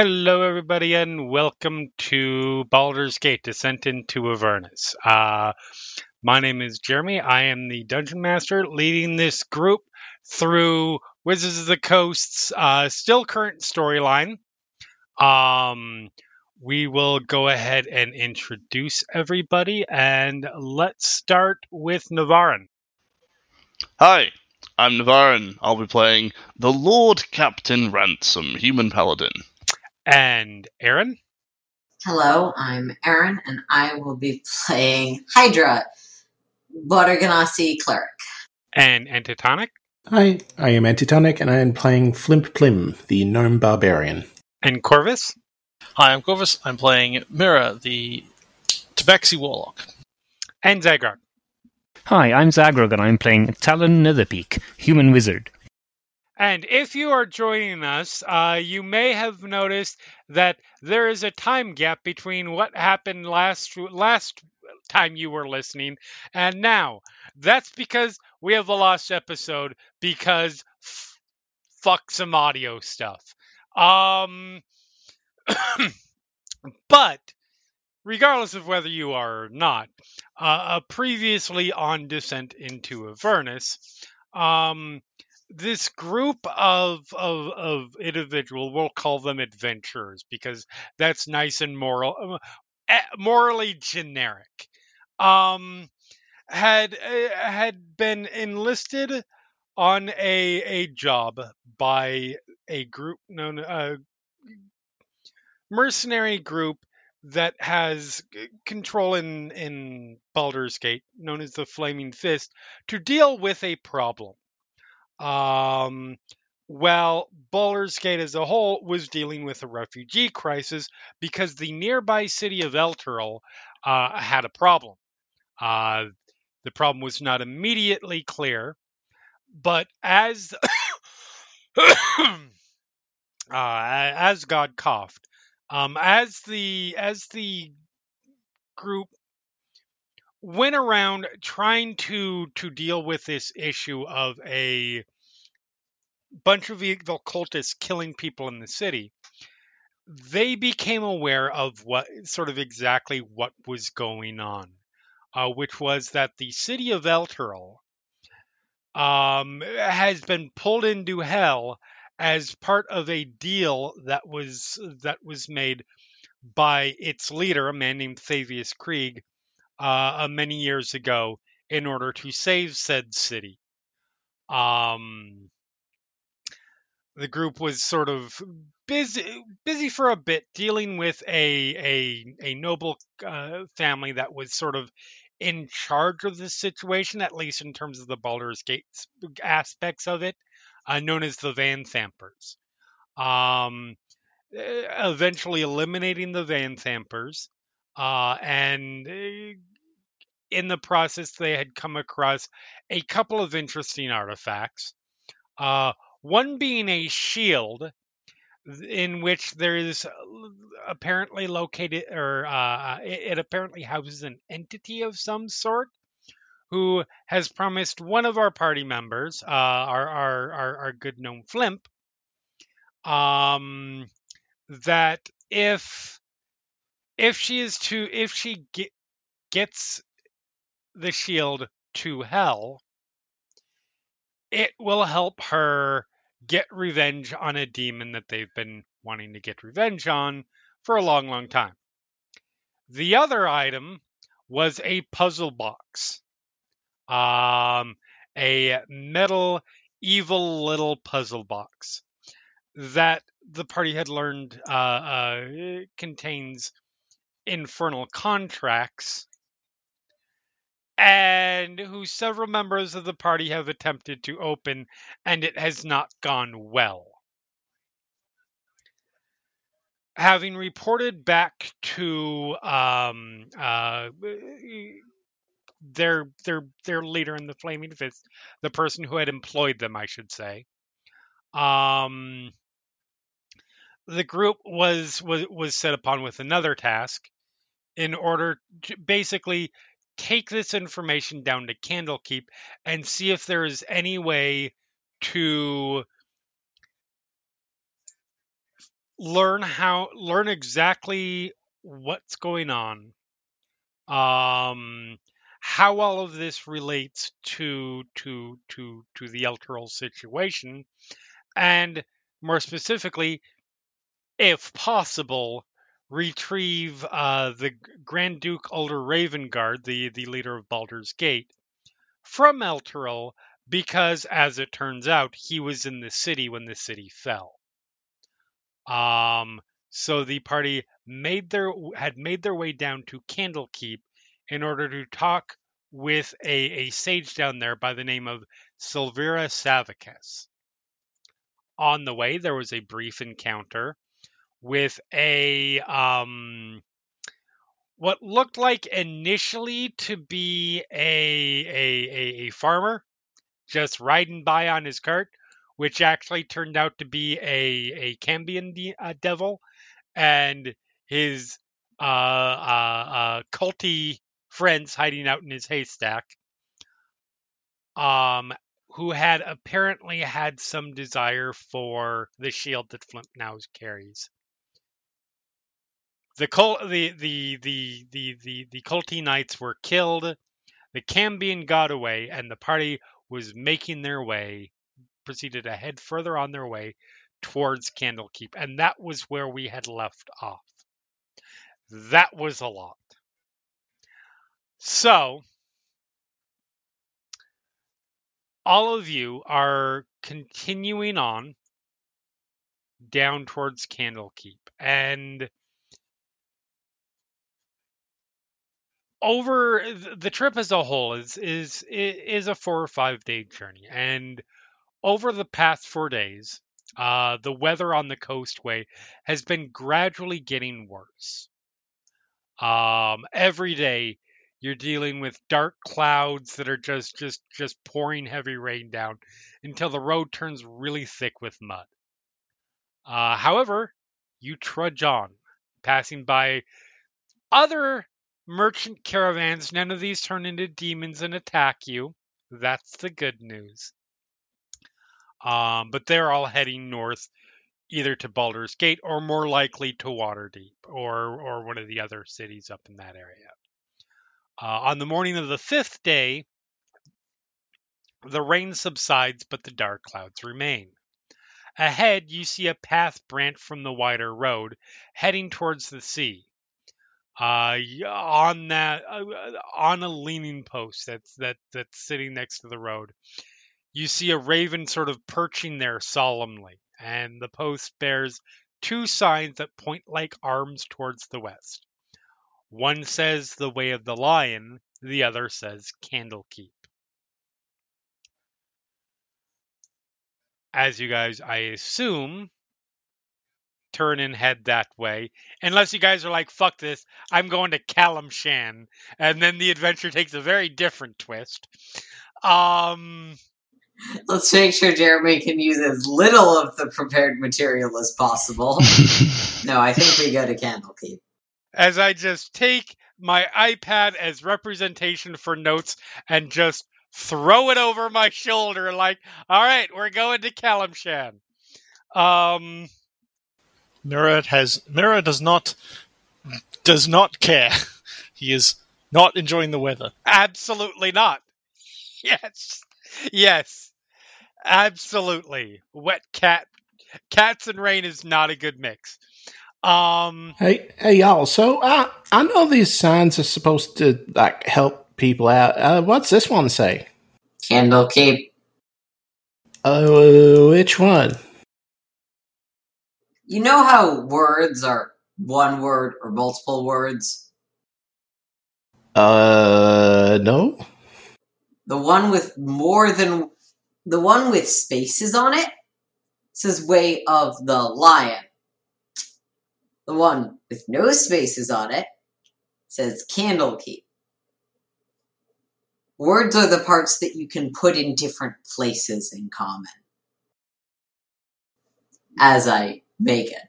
Hello, everybody, and welcome to Baldur's Gate Descent into Avernus. Uh, my name is Jeremy. I am the Dungeon Master leading this group through Wizards of the Coast's uh, still current storyline. Um, we will go ahead and introduce everybody, and let's start with Navarran. Hi, I'm Navarran. I'll be playing the Lord Captain Ransome, Human Paladin. And Erin? Hello, I'm Erin, and I will be playing Hydra, Water Genasi Cleric. And Antitonic? Hi, I am Antitonic, and I am playing Flimp Plim, the Gnome Barbarian. And Korvys? Hi, I'm Korvys. I'm playing Mirror, the Tabaxi Warlock. And Zaghrog. Hi, I'm Zaghrog, and I'm playing Talon Netherpeak, Human Wizard. And if you are joining us, uh, you may have noticed that there is a time gap between what happened last last time you were listening and now. That's because we have a lost episode because f- fuck some audio stuff. Um, but regardless of whether you are or not, uh, uh, previously on Descent into Avernus, um, this group of of of individual we'll call them adventurers because that's nice and moral eh, morally generic um had uh, had been enlisted on a a job by a group known uh mercenary group that has control in in Baldur's Gate known as the Flaming Fist to deal with a problem um, well, Baldur's Gate as a whole was dealing with a refugee crisis because the nearby city of Elturel uh, had a problem. Uh, the problem was not immediately clear, but as uh, as God coughed, um, as the as the group went around trying to to deal with this issue of a bunch of evil cultists killing people in the city. They became aware of what sort of exactly what was going on uh, which was that the city of Elturel um, has been pulled into hell as part of a deal that was that was made by its leader, a man named Thavius Kreeg, uh, many years ago in order to save said city. Um, the group was sort of busy busy for a bit dealing with a a a noble uh, family that was sort of in charge of the situation, at least in terms of the Baldur's Gate aspects of it, uh, known as the Vanthampurs. Um, eventually eliminating the Vanthampurs, uh, and uh, in the process, they had come across a couple of interesting artifacts. Uh, one being a shield in which there is uh, apparently located, or uh, it, it apparently houses an entity of some sort who has promised one of our party members, uh, our, our, our, our good gnome Flimp, um, that if if she is to if she get, gets the shield to hell, it will help her get revenge on a demon that they've been wanting to get revenge on for a long, long time. The other item was a puzzle box, um, a metal, evil little puzzle box that the party had learned uh, uh, contains infernal contracts and who several members of the party have attempted to open, and it has not gone well. Having reported back to um, uh, their their their leader in the Flaming Fist, the person who had employed them, I should say, um, the group was was was set upon with another task in order to basically take this information down to Candlekeep and see if there is any way to learn how learn exactly what's going on um how all of this relates to to to to the Elturel situation and more specifically if possible retrieve uh, the Grand Duke Ulder Ravengard, the, the leader of Baldur's Gate, from Elturel because, as it turns out, he was in the city when the city fell. Um, so the party made their had made their way down to Candlekeep in order to talk with a, a sage down there by the name of Sylvira Savikas. On the way, there was a brief encounter with a um what looked like initially to be a a, a, a farmer just riding by on his cart, which actually turned out to be a a Cambion de- uh, devil, and his uh, uh, uh, culty friends hiding out in his haystack. Um, who had apparently had some desire for the shield that Flimp now carries the cult the the the the the, the culty knights were killed. The cambion got away and the party was making their way proceeded to head further on their way towards candlekeep and that was where we had left off. That was a lot. So all of you are continuing on down towards candlekeep and over the trip as a whole is is is a four or five day journey. And over the past four days uh, the weather on the coastway has been gradually getting worse. Um, every day you're dealing with dark clouds that are just just just pouring heavy rain down until the road turns really thick with mud. Uh, however you trudge on passing by other merchant caravans, none of these turn into demons and attack you. That's the good news. Um, but they're all heading north, either to Baldur's Gate or more likely to Waterdeep or or one of the other cities up in that area. Uh, on the morning of the fifth day, the rain subsides, but the dark clouds remain. Ahead, you see a path branch from the wider road, heading towards the sea uh, on that uh, on a leaning post that's that that's sitting next to the road. You see a raven sort of perching there solemnly, and the post bears two signs that point like arms towards the west. One says the way of the lion, the other says Candlekeep. As you guys, I assume, turn and head that way. Unless you guys are like, fuck this, I'm going to Calimshan. And then the adventure takes a very different twist. Um, Let's make sure Jeremy can use as little of the prepared material as possible. no, I think we go to Candlekeep. As I just take my iPad as representation for notes and just throw it over my shoulder, like, all right, we're going to Calimshan. Um, Mirror has Mirror does not does not care. He is not enjoying the weather. Absolutely not. Yes. Yes. Absolutely. Wet cat cats and rain is not a good mix. Um Hey, hey, y'all. So I I know these signs are supposed to like help people out. Uh, what's this one say? Candle keep. Uh, which one? You know how words are one word or multiple words? Uh, no. The one with more than the one with spaces on it says way of the lion. The one with no spaces on it says candle keep. Words are the parts that you can put in different places in common. As I make it.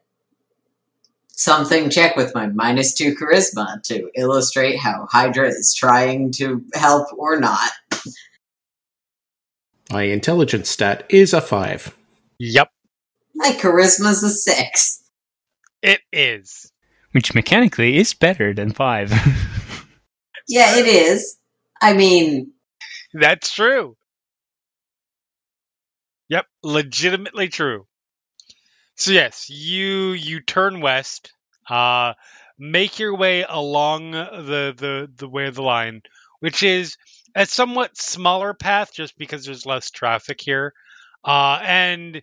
Something check with my minus two charisma to illustrate how Hydra is trying to help or not. My intelligence stat is a five. Yep, My charisma's a six. it is. Which mechanically is better than five. Yeah, it is. I mean, That's true. Yep, legitimately true. So yes, you you turn west, uh, make your way along the the the way of the line, which is a somewhat smaller path just because there's less traffic here, uh, and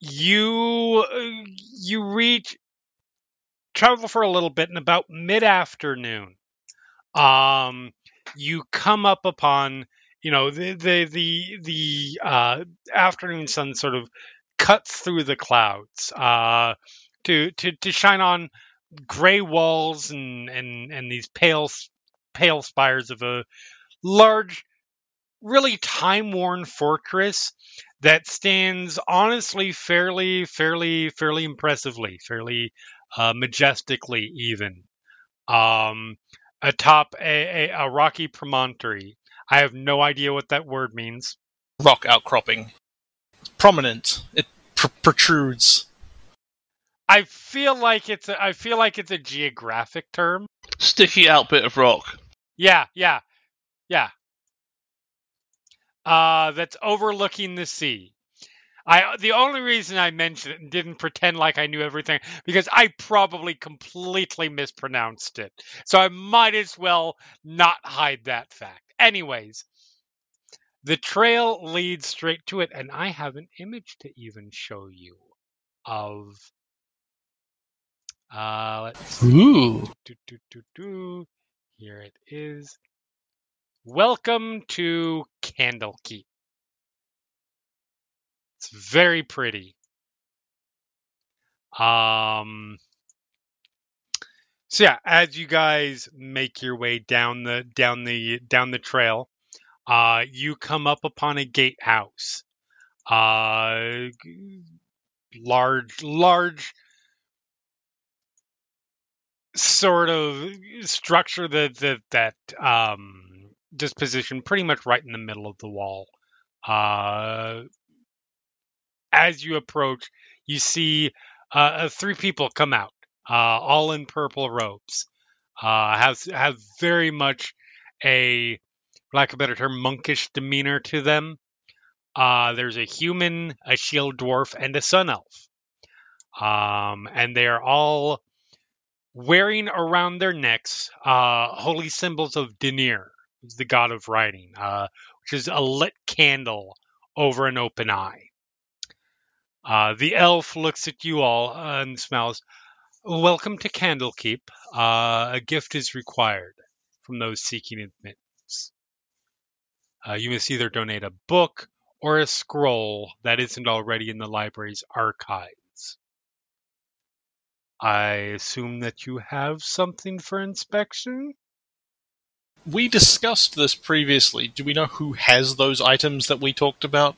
you you reach travel for a little bit, and about mid afternoon, um, you come up upon you know the the the the uh, afternoon sun sort of cuts through the clouds uh, to to to shine on gray walls and and and these pale pale spires of a large really time worn fortress that stands honestly fairly fairly fairly impressively fairly uh, majestically even. Um atop a, a, a rocky promontory. I have no idea what that word means. Rock outcropping, prominent. It pr- protrudes. i feel like it's a, i feel like it's a geographic term Sticky out bit of rock. Yeah, yeah, yeah. Uh, that's overlooking the sea. I the only reason I mentioned it and didn't pretend like I knew everything because I probably completely mispronounced it. So I might as well not hide that fact. Anyways, the trail leads straight to it, and I have an image to even show you of. Uh, let's see. Ooh. Do, do, do, do. Here it is. Welcome to Candlekeep. It's very pretty. Um so yeah, as you guys make your way down the down the down the trail, uh you come up upon a gatehouse. Uh large large sort of structure that that that um just positioned pretty much right in the middle of the wall. Uh as you approach, you see uh, uh, three people come out, uh, all in purple robes. Uh, have have very much a, lack of a better term, monkish demeanor to them. Uh, there's a human, a shield dwarf, and a sun elf, um, and they are all wearing around their necks uh, holy symbols of Deneir, the god of writing, uh, which is a lit candle over an open eye. Uh, the elf looks at you all and smiles. Welcome to Candlekeep. Uh, a gift is required from those seeking admittance. Uh, you must either donate a book or a scroll that isn't already in the library's archives. I assume that you have something for inspection? We discussed this previously. Do we know who has those items that we talked about?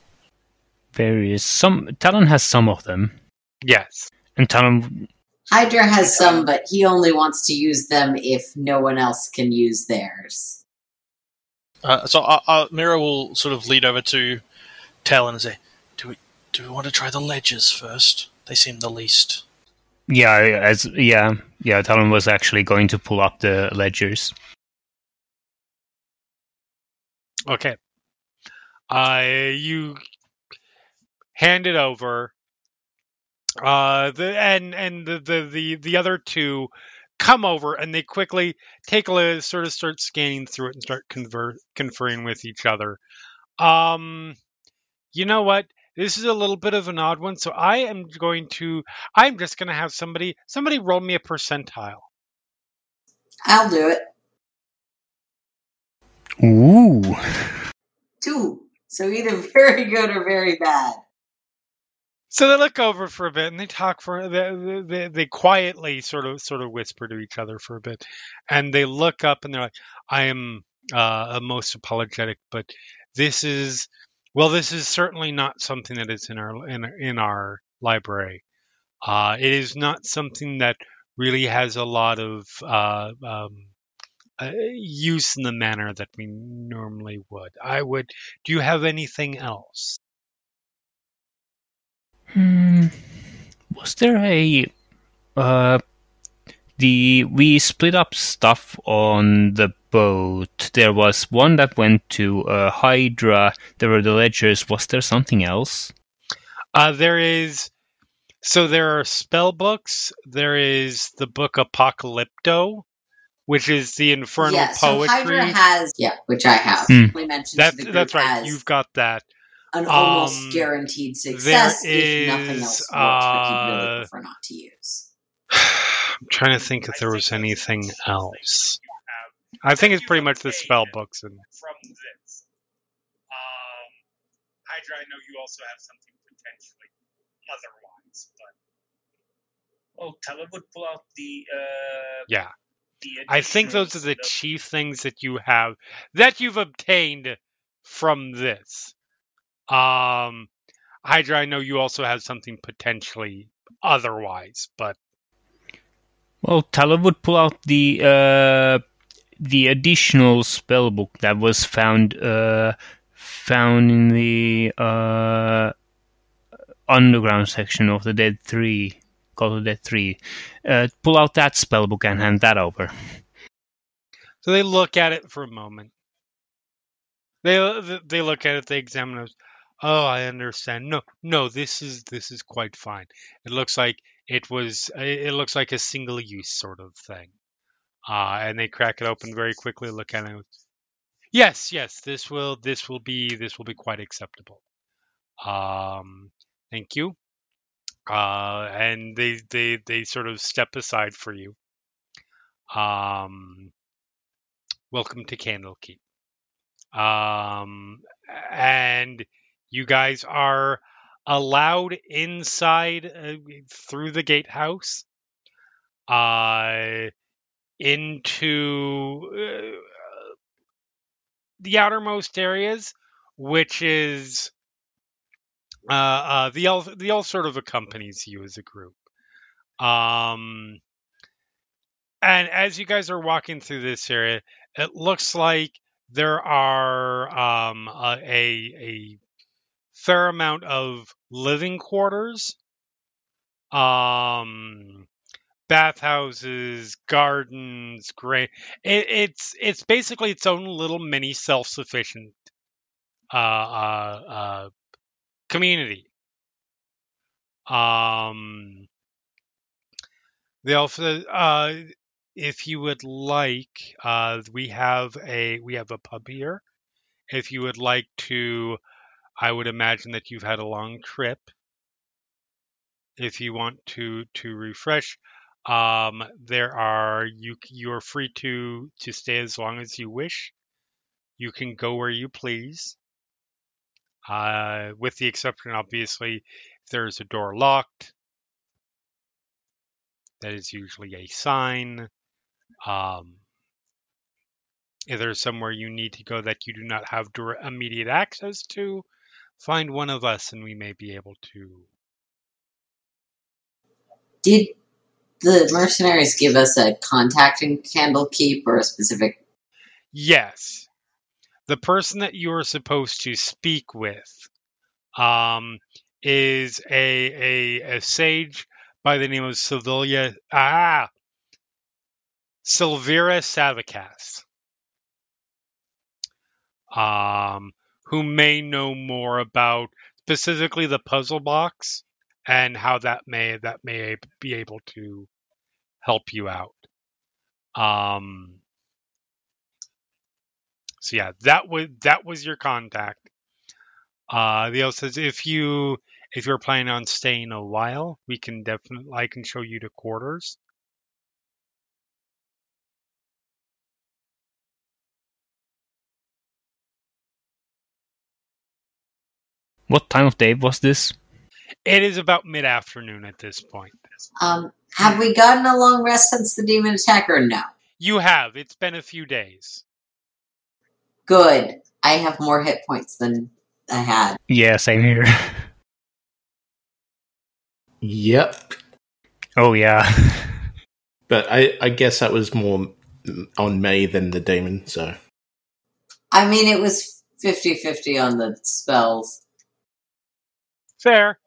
Various. Some Talon has some of them, Yes. and Talon. Hydra has some, but he only wants to use them if no one else can use theirs. Uh, so uh, uh, Mirror will sort of lead over to Talon and say, "Do we do we want to try the ledgers first? They seem the least." Yeah, as yeah, yeah. Talon was actually going to pull up the ledgers. Okay. Uh, you hand it over. Uh, the and and the, the the the other two come over and they quickly take a look, sort of start scanning through it and start conver- conferring with each other. Um, you know what? This is a little bit of an odd one, so I am going to. I'm just going to have somebody somebody roll me a percentile. I'll do it. Ooh. Two. So either very good or very bad. So they look over for a bit and they talk for they, they, they quietly sort of sort of whisper to each other for a bit, and they look up and they're like, "I am uh, most apologetic, but this is well, this is certainly not something that is in our in, in our library. Uh, it is not something that really has a lot of uh, um, uh, use in the manner that we normally would. I would. Do you have anything else? Hmm. Was there a uh the we split up stuff on the boat. There was one that went to uh, Hydra. There were the ledgers. Was there something else? Uh, there is. So there are spell books. There is the book Apocalypto, which is the infernal yeah, so poetry. Hydra has, yeah, which I have. We mentioned That's to the group that's right. as You've got that. An almost um, guaranteed success if nothing is, else works, but you'd really uh, prefer not to use. I'm trying to think if there was anything else. I think it's pretty much the spell books and from this. Um, Hydra, I know you also have something potentially otherwise, but oh, Talon would pull out the uh, yeah. the. I think those are the additionals, chief things that you have that you've obtained from this. Um, Hydra, I know you also have something potentially otherwise, but Well, Talon would pull out the uh, the additional spell book that was found uh, found in the uh, underground section of the Dead Three, called the Dead Three. Uh, pull out that spell book and hand that over. So they look at it for a moment. They they look at it. They examine it. Oh, I understand. No, no, this is this is quite fine. It looks like it was. It looks like a single use sort of thing. Uh, and they crack it open very quickly. Look at it. Yes, yes. This will this will be this will be quite acceptable. Um, thank you. Uh, and they they they sort of step aside for you. Um, welcome to Candlekeep. Um, and you guys are allowed inside uh, through the gatehouse uh, into uh, the outermost areas, which is uh, uh, the elf. The elf sort of accompanies you as a group. Um, and as you guys are walking through this area, it looks like there are um, a a fair amount of living quarters, um, bathhouses, gardens, grain. It, it's it's basically its own little mini self-sufficient uh, uh, uh, community. Um, they also, uh, if you would like, uh, we have a we have a pub here. If you would like to, I would imagine that you've had a long trip. If you want to to refresh, um, there are you you are free to to stay as long as you wish. You can go where you please. Uh, with the exception, obviously, if there's a door locked, that is usually a sign. Um, if there's somewhere you need to go that you do not have direct, immediate access to, find one of us and we may be able to. Did the mercenaries give us a contact in Candlekeep or a specific? Yes, the person that you are supposed to speak with um, is a, a a sage by the name of Silvia ah Sylvira Savikas, um, who may know more about specifically the puzzle box and how that may that may be able to help you out. Um, so yeah, that was that was your contact. Uh, the other says if you if you're planning on staying a while, we can definitely I can show you the quarters. What time of day was this? It is about mid afternoon at this point. Um, have we gotten a long rest since the demon attack or no? You have. It's been a few days. Good. I have more hit points than I had. Yeah, same here. Yep. oh yeah. But I, I guess that was more on me than the demon, so. I mean, it was 50 50 on the spells. Fair.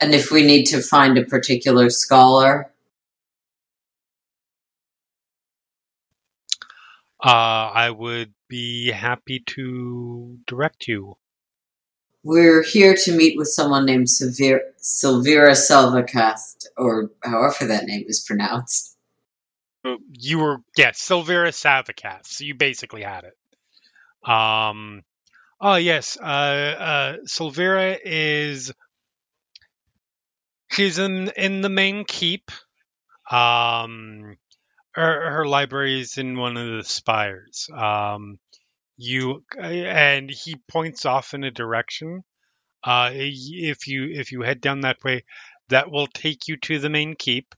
And if we need to find a particular scholar, Uh, I would be happy to direct you. we're here to meet with someone named Sylvira, Sylvira Selvacast, or however that name is pronounced. Uh, You were yes, Sylvira Savikas. So you basically had it. Um. Oh yes. Uh. Uh. Sylvira is. She's in in the main keep. Um. Her her library is in one of the spires. Um. You and he points off in a direction. Uh. If you if you head down that way, that will take you to the main keep.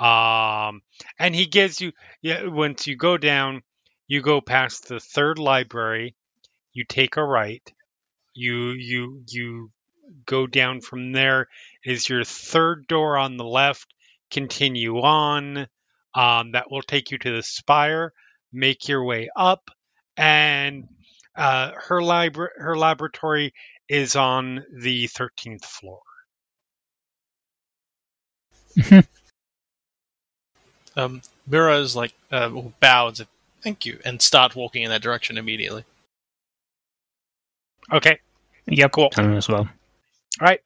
Um and he gives you yeah once you go down you go past the third library you take a right you you you go down from there. Is your third door on the left. Continue on. Um, that will take you to the spire. Make your way up. And uh, her libra- her laboratory is on the 13th floor. Um, Mirror is like uh, will bow and thank you and start walking in that direction immediately. Okay Yeah, Cool. As well. All right.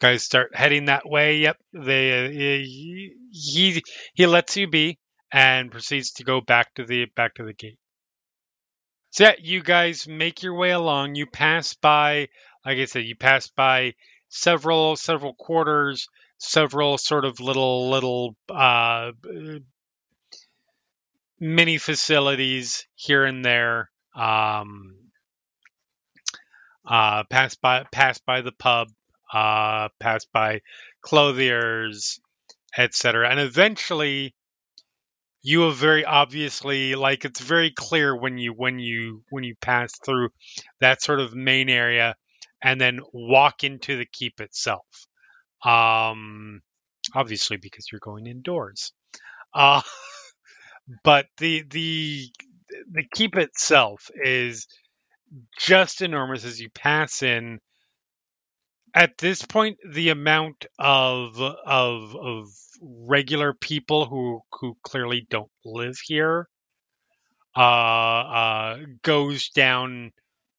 Guys start heading that way. Yep. They uh, he he he lets you be and proceeds to go back to the back to the gate. So yeah, you guys make your way along. You pass by, like I said, you pass by several several quarters, several sort of little little uh, mini facilities here and there. Um, uh, pass by pass by the pub, uh, pass by clothiers, etc. And eventually, you have very obviously like it's very clear when you when you when you pass through that sort of main area and then walk into the keep itself. Um, obviously because you're going indoors. Uh, but the the the keep itself is just enormous as you pass in. At this point, the amount of of of regular people who who clearly don't live here uh, uh, goes down,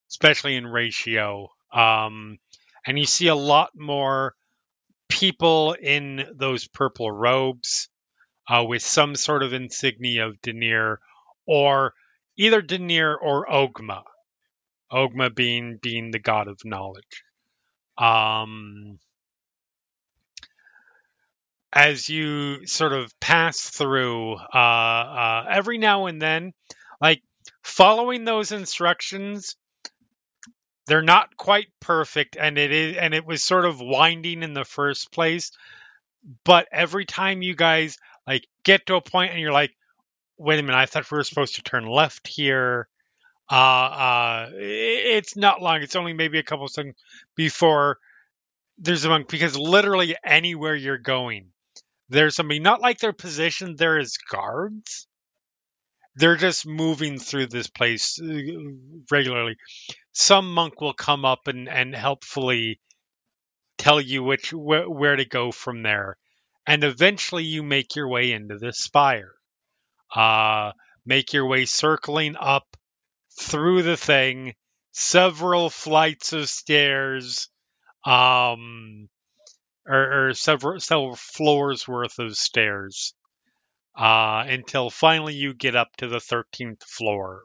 especially in ratio. Um, and you see a lot more people in those purple robes uh, with some sort of insignia of Deneir or either Deneir or Ogma. Ogma being being the god of knowledge. Um, as you sort of pass through, uh, uh, every now and then, like following those instructions, they're not quite perfect, and it is, and it was sort of winding in the first place. But every time you guys like get to a point and you're like, wait a minute, I thought we were supposed to turn left here. Uh, uh, it's not long. It's only maybe a couple of seconds before there's a monk because literally anywhere you're going, there's somebody. Not like they're positioned there as guards. They're just moving through this place uh, regularly. Some monk will come up and and helpfully tell you which wh- where to go from there, and eventually you make your way into the spire. Uh, make your way circling up through the thing, several flights of stairs, um, or, or several several floors worth of stairs, uh, until finally you get up to the thirteenth floor.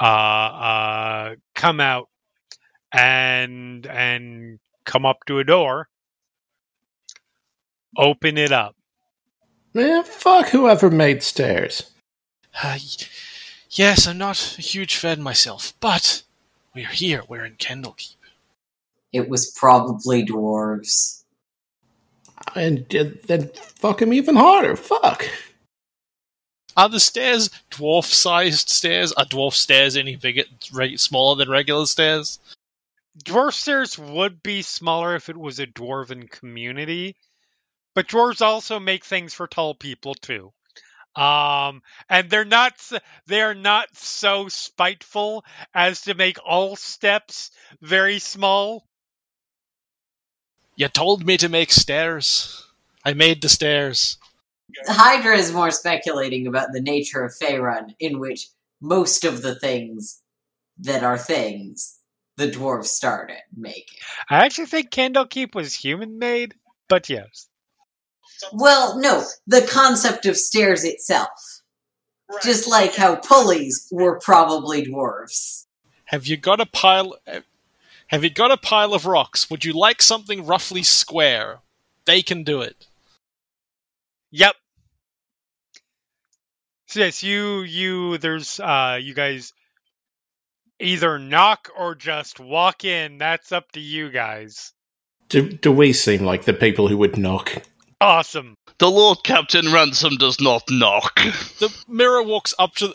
Uh, uh, come out and and come up to a door. Open it up. Man, fuck whoever made stairs. Y- yes, I'm not a huge fan myself, but we're here. We're in Candlekeep. It was probably dwarves. And uh, then fuck him even harder. Fuck. Are the stairs dwarf-sized stairs? Are dwarf stairs any bigger, reg- smaller than regular stairs? Dwarf stairs would be smaller if it was a dwarven community, but dwarves also make things for tall people too. Um, and they're not they're not so spiteful as to make all steps very small. You told me to make stairs. I made the stairs. Hydra is more speculating about the nature of Faerun, in which most of the things that are things the dwarves started making. I actually think Candlekeep was human made, but yes. Well, no, the concept of stairs itself. Right. Just like how pulleys were probably dwarves. Have you got a pile? Have you got a pile of rocks? Would you like something roughly square? They can do it. Yep. So yes, you you there's uh you guys either knock or just walk in. That's up to you guys. Do, do we seem like the people who would knock? Awesome. The Lord Captain Ransome does not knock. The mirror walks up to.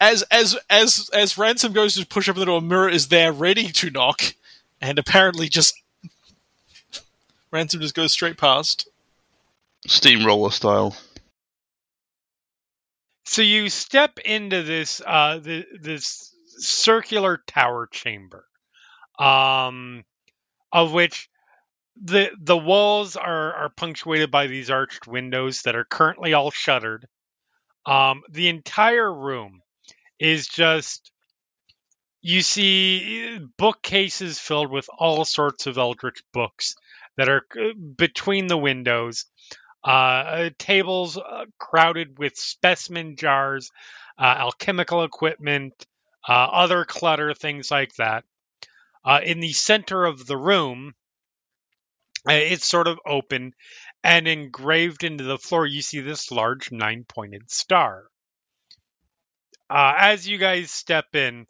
As as as as ransom goes to push up the door, mirror is there ready to knock, and apparently just ransom just goes straight past. Steamroller style. So you step into this uh the, this circular tower chamber, um, of which the the walls are are punctuated by these arched windows that are currently all shuttered. Um, the entire room is just you see bookcases filled with all sorts of eldritch books that are uh, between the windows uh, tables uh, crowded with specimen jars, uh, alchemical equipment, uh, other clutter, things like that. Uh, in the center of the room, it's sort of open, and engraved into the floor, you see this large nine pointed star. Uh, as you guys step in,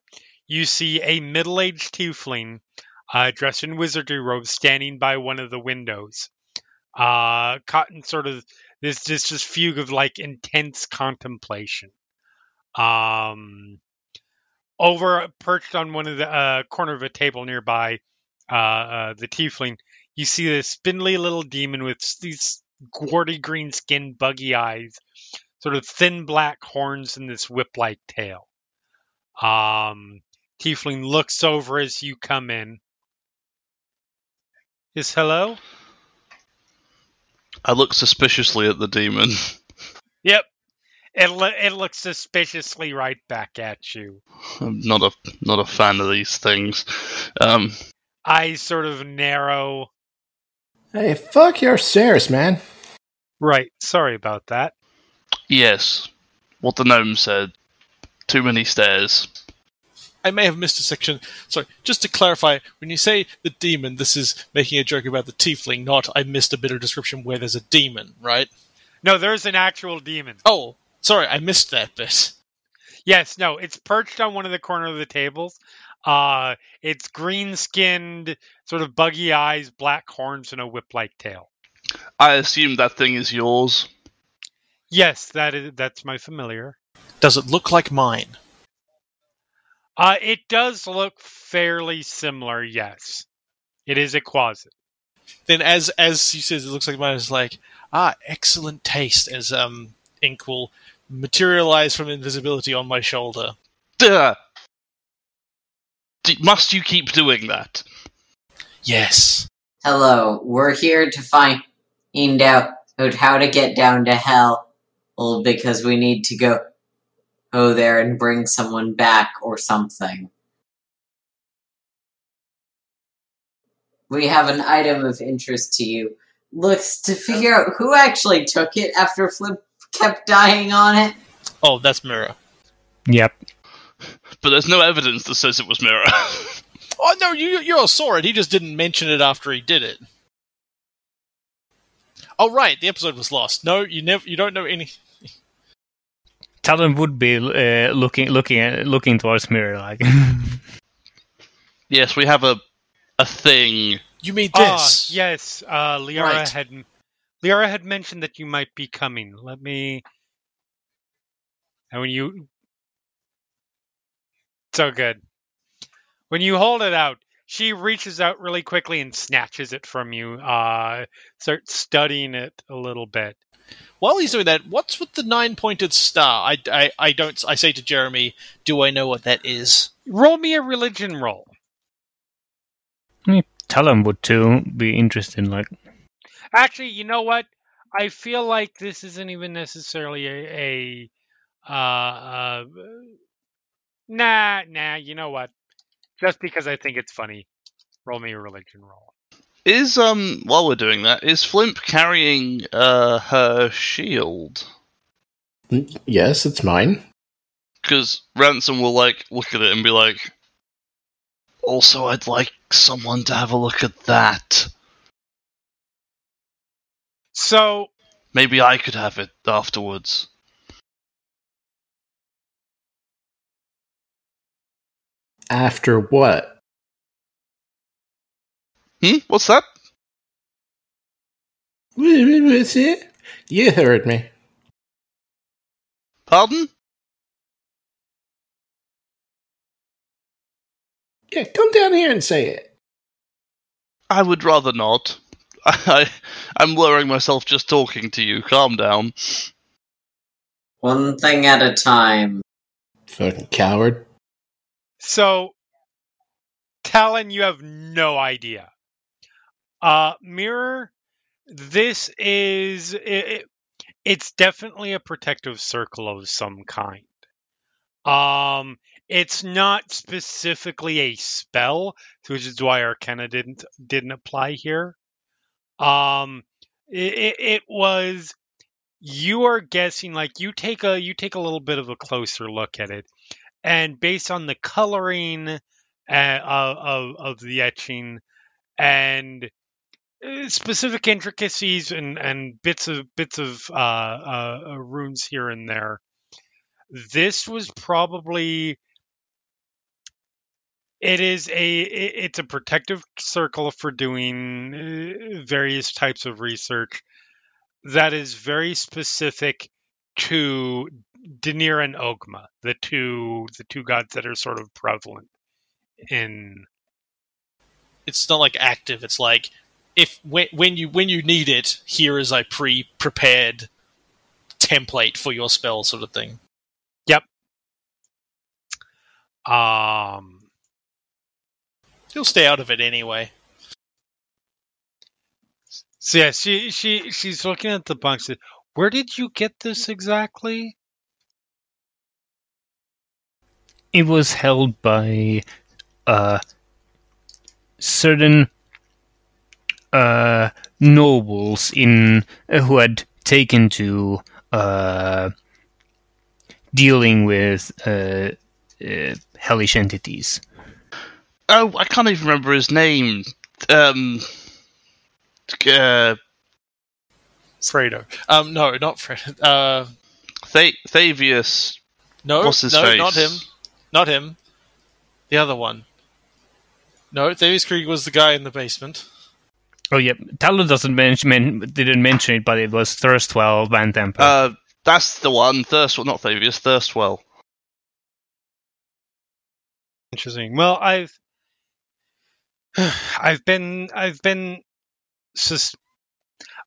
you see a middle aged tiefling uh, dressed in wizardry robes standing by one of the windows. Uh caught in sort of this this just fugue of like intense contemplation. Um over perched on one of the uh corner of a table nearby uh, uh the tiefling you see this spindly little demon with these warty green skin buggy eyes sort of thin black horns and this whip-like tail um tiefling looks over as you come in is hello I look suspiciously at the demon. Yep. It, lo- it looks suspiciously right back at you. I'm not a not a fan of these things. Um, Eyes sort of narrow. Hey, fuck your stairs, man. Right. Sorry about that. yes, what the gnome said. Too many stairs. I may have missed a section. Sorry, just to clarify, when you say the demon, this is making a joke about the tiefling, not I missed a bit of description where there's a demon, right? No, there's an actual demon. Oh, sorry, I missed that bit. Yes, no, it's perched on one of the corner of the tables. Uh, it's green skinned, sort of buggy eyes, black horns, and a whip like tail. I assume that thing is yours. Yes, that is that's my familiar. Does it look like mine? Uh, it does look fairly similar. Yes, it is a quasit. Then, as as he says, it looks like mine is like ah, excellent taste. As um, ink will materialize from invisibility on my shoulder. Duh. D- must you keep doing that? Yes. Hello, we're here to find out how to get down to hell. Well, because we need to go go there and bring someone back or something. We have an item of interest to you. Looks to figure out who actually took it after Flimp kept dying on it. Oh, that's Mirror. Yep. But there's no evidence that says it was Mirror. Oh no, you you all saw it. He just didn't mention it after he did it. Oh right, the episode was lost. No, you never. You don't know any. Talon would be uh, looking looking at looking towards mirror like. yes, we have a a thing. You mean Ah, this? yes, uh, Liara Right. had Liara had mentioned that you might be coming. Let me. And when you, so good. When you hold it out, she reaches out really quickly and snatches it from you. Uh, starts studying it a little bit. While he's doing that, what's with the nine-pointed star? I, I, I don't. I say to Jeremy, "Do I know what that is?" Roll me a religion roll. Talon would too be interested. Like, Actually, you know what? I feel like this isn't even necessarily a, a uh, uh, nah, nah. You know what? Just because I think it's funny, roll me a religion roll. Is um while we're doing that, is Flimp carrying uh her shield? Yes, it's mine. Because Ransome will like look at it and be like, also I'd like someone to have a look at that. So Maybe I could have it afterwards. After what? Hmm? What's that? What was it? You heard me. Pardon? Yeah, come down here and say it. I would rather not. I, I'm lowering myself just talking to you. Calm down. One thing at a time. Fucking coward. So, Talon, you have no idea. Uh, Mirror, this is it, it- it's definitely a protective circle of some kind. Um, it's not specifically a spell, which is why Arcana didn't didn't apply here. Um, it, it was you are guessing like you take a you take a little bit of a closer look at it and based on the coloring uh, of, of the etching and uh, specific intricacies and, and bits of bits of uh, uh, runes here and there, this was probably it is a it's a protective circle for doing uh, various types of research that is very specific to Deneir and Oghma, the two the two gods that are sort of prevalent in It's not like active. It's like if when, when you when you need it, here is a pre-prepared template for your spell, sort of thing. Yep. Um He'll stay out of it anyway. so yeah she she she's looking at the bunks where did you get this exactly it was held by uh, certain uh, nobles in uh, who had taken to uh, dealing with uh, uh, hellish entities. Oh, I can't even remember his name. Um. Uh, Fredo. Um, no, not Fredo. Uh, Th- Thavius. no, What's his no, face? not him. Not him. The other one. No, Thaddeus Kreeg was the guy in the basement. Oh yeah, Talon doesn't mention men, didn't mention it, but it was Thurstwell Vanthampur. Uh, that's the one. Thurstwell, not Thavius. Thurstwell. Interesting. Well, I've I've been I've been sus-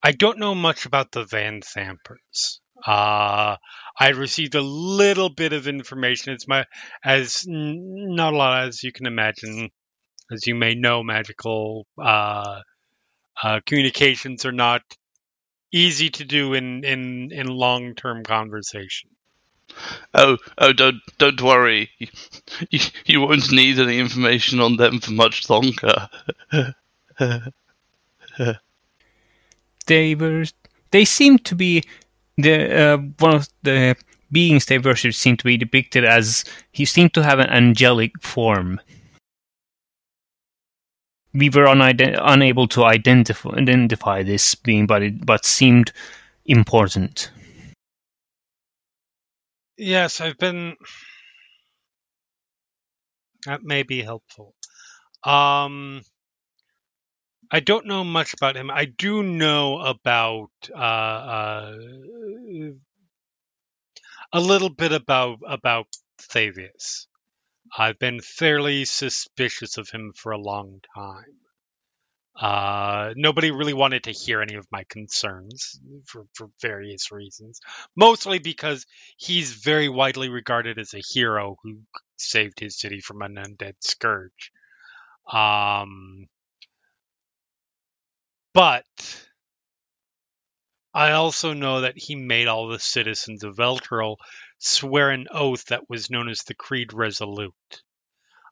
I don't know much about the Vanthampurs. Uh I received a little bit of information. It's my as n- not a lot as you can imagine. As you may know, magical uh, uh, communications are not easy to do in in, in long term conversation. Oh, oh, don't don't worry. You, you won't need any information on them for much longer. They were. They seem to be the uh, one of the beings they worship seem to be depicted as he seemed to have an angelic form. We were unide- unable to identify identify this being, but it but seemed important. Yes, I've been. That may be helpful. Um, I don't know much about him. I do know about uh, uh, a little bit about about Thavius. I've been fairly suspicious of him for a long time. Uh, nobody really wanted to hear any of my concerns for, for various reasons. Mostly because he's very widely regarded as a hero who saved his city from an undead scourge. Um, but I also know that he made all the citizens of Elturel swear an oath that was known as the Creed Resolute,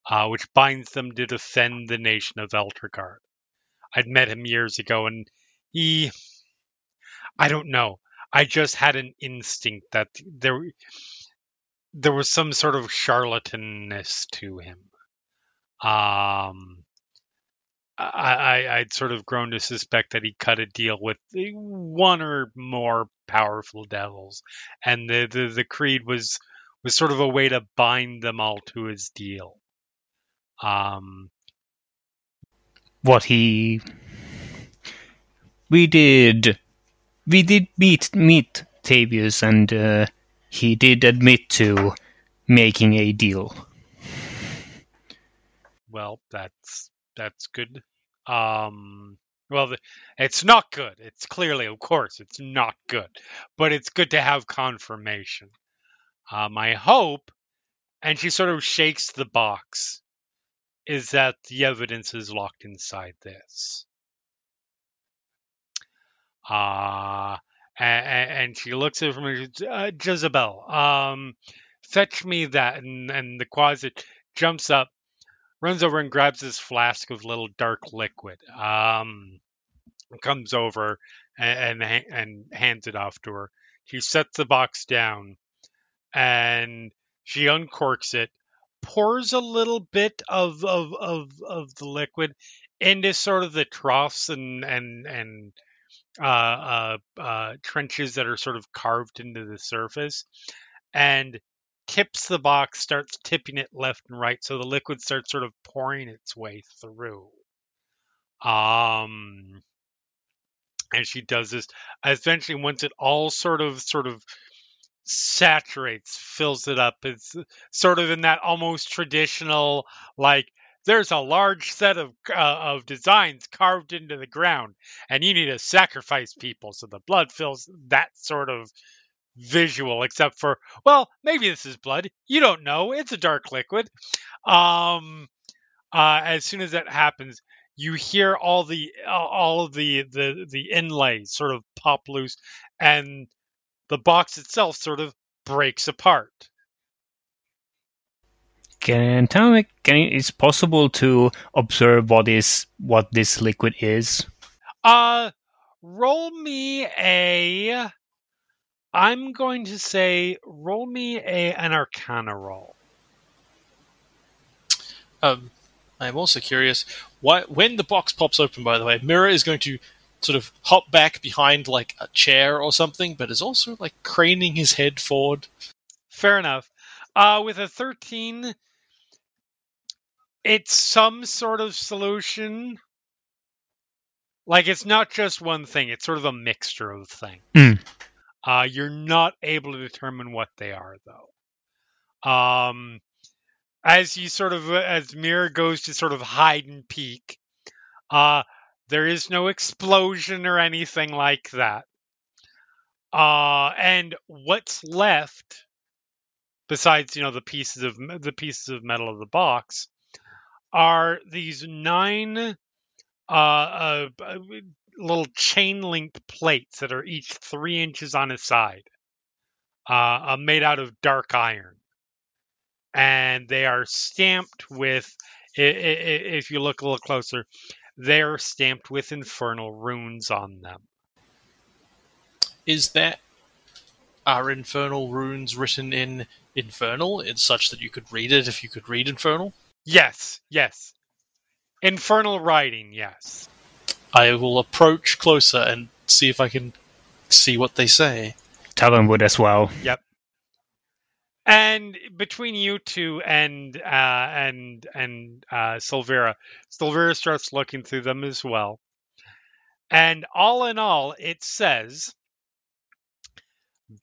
uh, which binds them to defend the nation of Elturgard. I'd met him years ago, and he. I don't know. I just had an instinct that there there was some sort of charlatanness to him. Um, I, I I'd sort of grown to suspect that he cut a deal with one or more powerful devils, and the the, the creed was was sort of a way to bind them all to his deal. Um, What he. We did. We did meet meet Thavius, and uh, he did admit to making a deal. well, that's that's good. Um, well, it's not good. It's clearly, of course, it's not good, but it's good to have confirmation. Uh, my hope, and she sort of shakes the box, is that the evidence is locked inside this. Uh, and, and she looks at me, uh, Jezebel, um, fetch me that. And, and the closet jumps up, runs over and grabs this flask of little dark liquid. Um, comes over and, and and hands it off to her. She sets the box down, and she uncorks it, pours a little bit of of of, of the liquid into sort of the troughs and and and uh, uh, uh, trenches that are sort of carved into the surface, and tips the box, starts tipping it left and right, so the liquid starts sort of pouring its way through. Um, and she does this. Eventually, once it all sort of sort of saturates, fills it up. It's sort of in that almost traditional like. There's a large set of uh, of designs carved into the ground, and you need to sacrifice people so the blood fills that sort of visual. Except for, well, maybe this is blood. You don't know. It's a dark liquid. Um, uh, as soon as that happens, you hear all the all of the the the inlays sort of pop loose, and the box itself sort of breaks apart. Can tell me? Can it's possible to observe what is what this liquid is? Uh, roll me a. I'm going to say roll me a an Arcana roll. Um, I'm also curious why when the box pops open. By the way, Mirror is going to sort of hop back behind like a chair or something, but is also like craning his head forward. Fair enough. Uh, with a 13, it's some sort of solution. Like it's not just one thing; it's sort of a mixture of things. Mm. Uh, you're not able to determine what they are, though. Um, as you sort of as Mirror goes to sort of hide and peek, uh, there is no explosion or anything like that. Uh, and what's left, besides you know the pieces of the pieces of metal of the box, are these nine uh, uh, little chain linked plates that are each three inches on a side, uh, uh, made out of dark iron. And they are stamped with, if you look a little closer, they are stamped with infernal runes on them. Is that are infernal runes written in infernal? It's such that you could read it if you could read infernal. Yes, yes. Infernal writing, yes. I will approach closer and see if I can see what they say. Talon would as well. Yep. And between you two and uh, and and uh, Sylvira, Sylvira starts looking through them as well. And all in all, it says,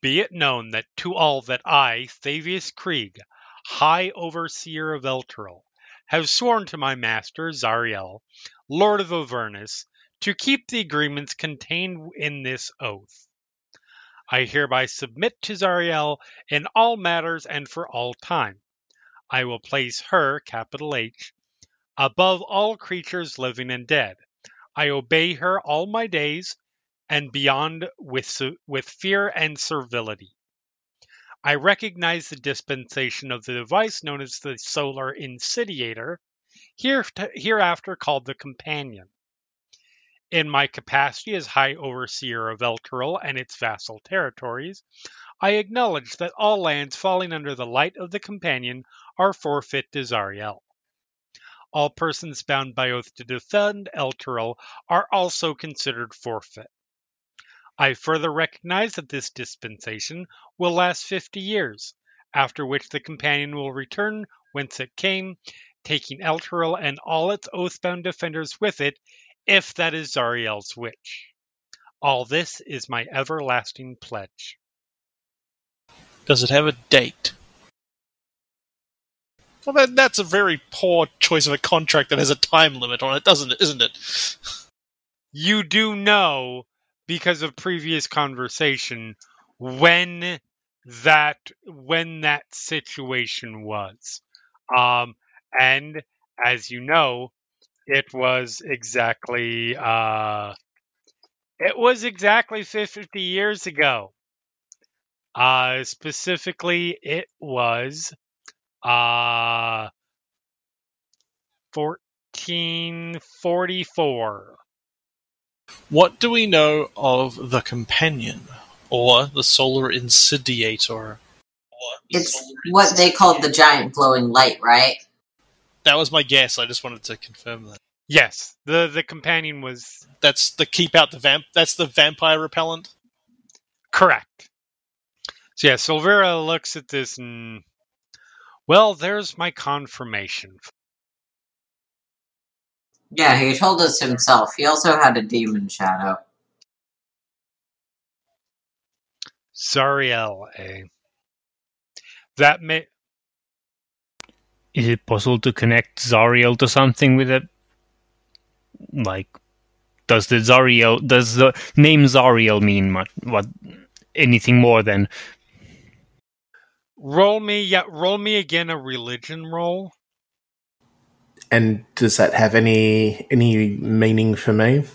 "Be it known that to all that I, Thavius Kreeg, High Overseer of Elturel, have sworn to my master Zariel, Lord of Avernus, to keep the agreements contained in this oath. I hereby submit to Zariel in all matters and for all time. I will place her, capital H, above all creatures living and dead. I obey her all my days and beyond with, with fear and servility. I recognize the dispensation of the device known as the solar insidiator, here, hereafter called the companion. In my capacity as High Overseer of Elturel and its vassal territories, I acknowledge that all lands falling under the light of the companion are forfeit to Zariel. All persons bound by oath to defend Elturel are also considered forfeit. I further recognize that this dispensation will last 50 years, after which the companion will return whence it came, taking Elturel and all its oath-bound defenders with it, if that is Zariel's wish. All this is my everlasting pledge. Does it have a date? Well, that, that's a very poor choice of a contract that has a time limit on it, doesn't it? Isn't it? You do know, because of previous conversation, when that when that situation was. Um, and as you know, it was exactly uh, it was exactly 50 years ago. Uh, specifically, it was uh, 1444. What do we know of the companion or the solar insidiator? It's what they called the giant glowing light, right? That was my guess. I just wanted to confirm that. Yes, the the companion was That's the keep out the vamp. That's the vampire repellent. correct. So yeah, Sylvira looks at this and well, there's my confirmation. Yeah, he told us himself. He also had a demon shadow. Zariel, eh? That may Is it possible to connect Zariel to something with it? Like, does the Zariel does the name Zariel mean much? What anything more than roll me yeah, roll me again a religion roll. And does that have any any meaning for me?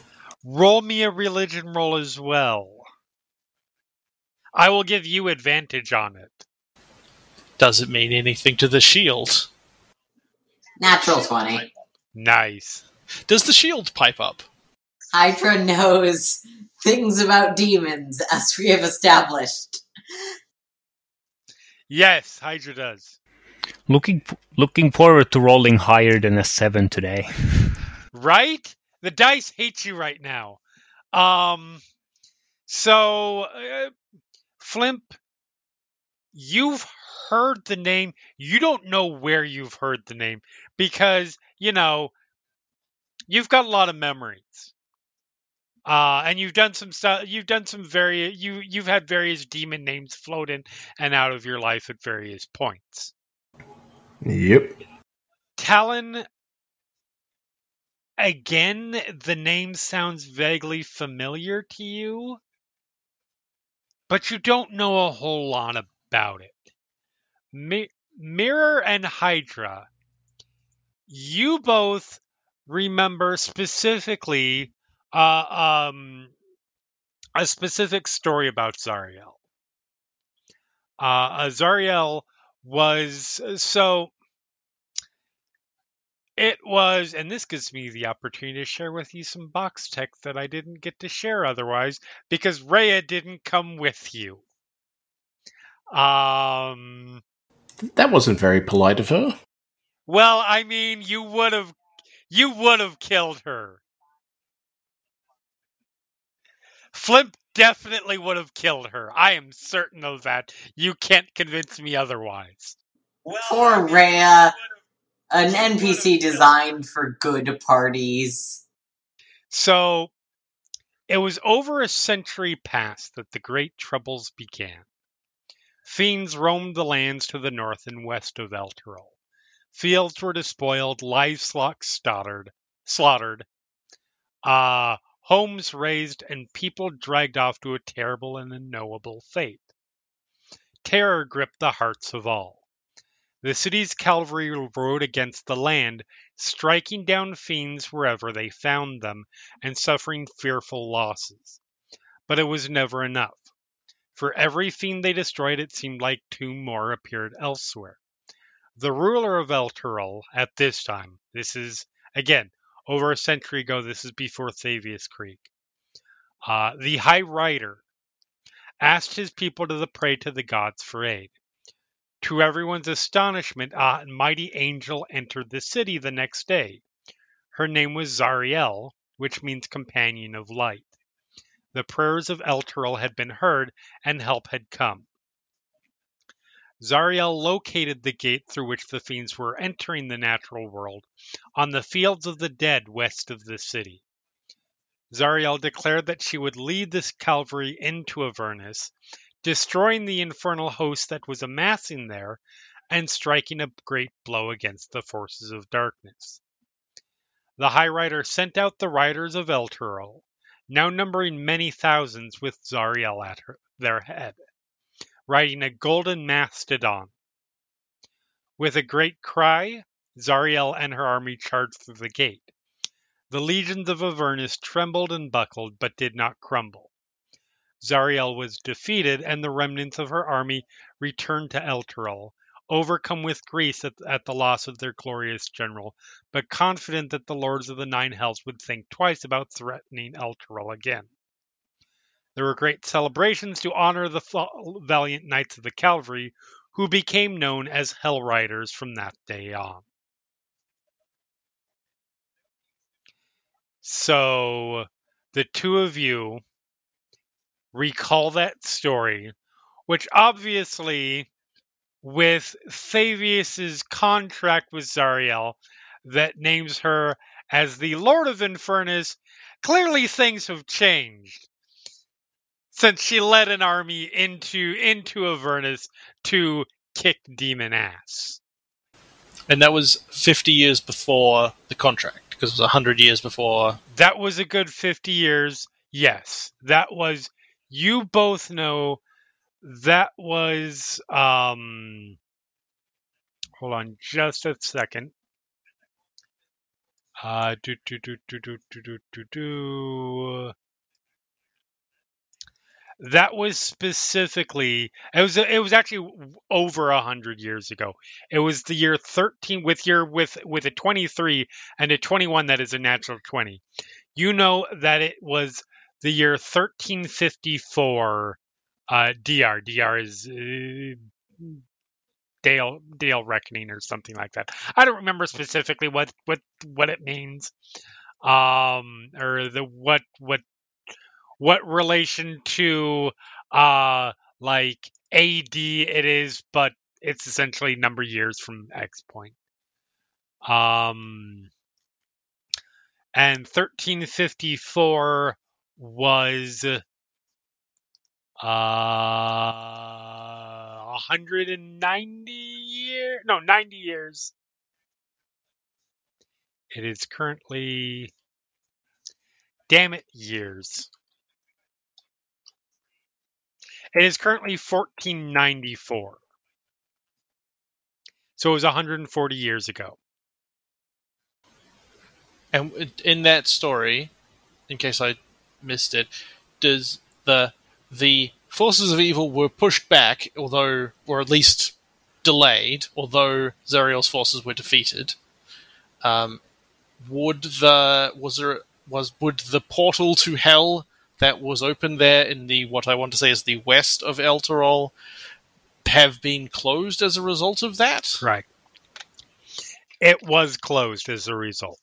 Roll me a religion roll as well. I will give you advantage on it. Does it mean anything to the shield? Natural 20. Nice. Does the shield pipe up? Hydra knows things about demons, as we have established. Yes, Hydra does. looking looking forward to rolling higher than a seven today? Right? The dice hate you right now. Um so uh, Flimp you've heard the name. You don't know where you've heard the name because, you know, you've got a lot of memories. Uh, and you've done some stuff. You've done some very. You you've had various demon names float in and out of your life at various points. Yep. Talon. Again, the name sounds vaguely familiar to you, but you don't know a whole lot about it. Mi- Mirror and Hydra, you both remember specifically uh, um, a specific story about Zariel. Uh, uh, Zariel was so it was, and this gives me the opportunity to share with you some box text that I didn't get to share otherwise because Rhea didn't come with you. Um, That wasn't very polite of her. well, I mean, you would have, you would have killed her. Flimp definitely would have killed her. I am certain of that. You can't convince me otherwise. Well, Poor I mean, Rhea. An NPC designed for good parties. So it was over a century past that the great troubles began. Fiends roamed the lands to the north and west of Elturel. Fields were despoiled, livestock slaughtered, slaughtered, uh, homes razed, and people dragged off to a terrible and unknowable fate. Terror gripped the hearts of all. The city's cavalry rode against the land, striking down fiends wherever they found them and suffering fearful losses. But it was never enough. For every fiend they destroyed, it seemed like two more appeared elsewhere. The ruler of Elturel at this time, this is, again, over a century ago, this is before Thavius Kreeg, uh, the High Rider asked his people to pray to the gods for aid. To everyone's astonishment, a mighty angel entered the city the next day. Her name was Zariel, which means companion of light. The prayers of Elturel had been heard, and help had come. Zariel located the gate through which the fiends were entering the natural world on the fields of the dead west of the city. Zariel declared that she would lead this cavalry into Avernus, destroying the infernal host that was amassing there and striking a great blow against the forces of darkness. The High Rider sent out the riders of Elturel, now numbering many thousands with Zariel at her, their head, riding a golden mastodon. With a great cry, Zariel and her army charged through the gate. The legions of Avernus trembled and buckled, but did not crumble. Zariel was defeated, and the remnants of her army returned to Elturel, overcome with grief at, at the loss of their glorious general, but confident that the lords of the Nine Hells would think twice about threatening Elturel again. There were great celebrations to honor the valiant knights of the cavalry, who became known as Hell Riders from that day on. So, the two of you recall that story, which obviously, with Thavius's contract with Zariel that names her as the Lord of Infernus, clearly things have changed since she led an army into into Avernus to kick demon ass. And that was 50 years before the contract, because it was 100 years before. That was a good 50 years. Yes, that was you both know that was um hold on just a second. Uh do do do do do do do do do. That was specifically it was it was actually over a hundred years ago. It was the year 13 with your with with a 23 and a 21 that is a natural 20 you know that it was the year 1354 uh dr dr is uh, dale dale reckoning or something like that i don't remember specifically what what what it means um or the what what what relation to uh like AD it is, but it's essentially number years from X point. Um and 1354 was uh 190 year no 90 years it is currently damn it years It is currently 1494. So it was 140 years ago. And in that story, in case I missed it, does the the forces of evil were pushed back, although or at least delayed, although Zariel's forces were defeated. Um, would the was there was would the portal to hell that was open there in the what I want to say is the west of Elturel have been closed as a result of that? Right. It was closed as a result.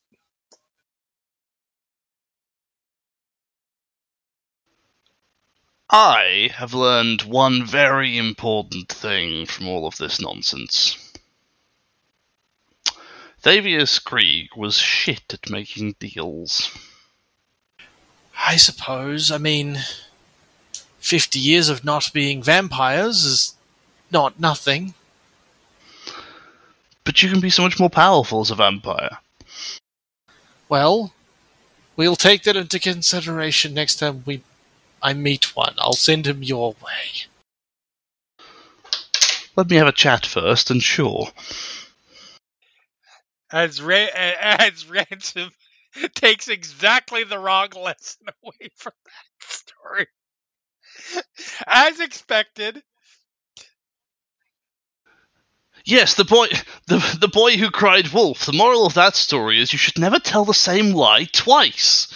I have learned one very important thing from all of this nonsense. Thavius Kreeg was shit at making deals. I suppose. I mean, 50 years of not being vampires is not nothing. But you can be so much more powerful as a vampire. Well, we'll take that into consideration next time we I meet one. I'll send him your way. Let me have a chat first, and sure. As Ra- as Ransome takes exactly the wrong lesson away from that story. As expected, Yes, the boy, the the boy who cried wolf. The moral of that story is you should never tell the same lie twice.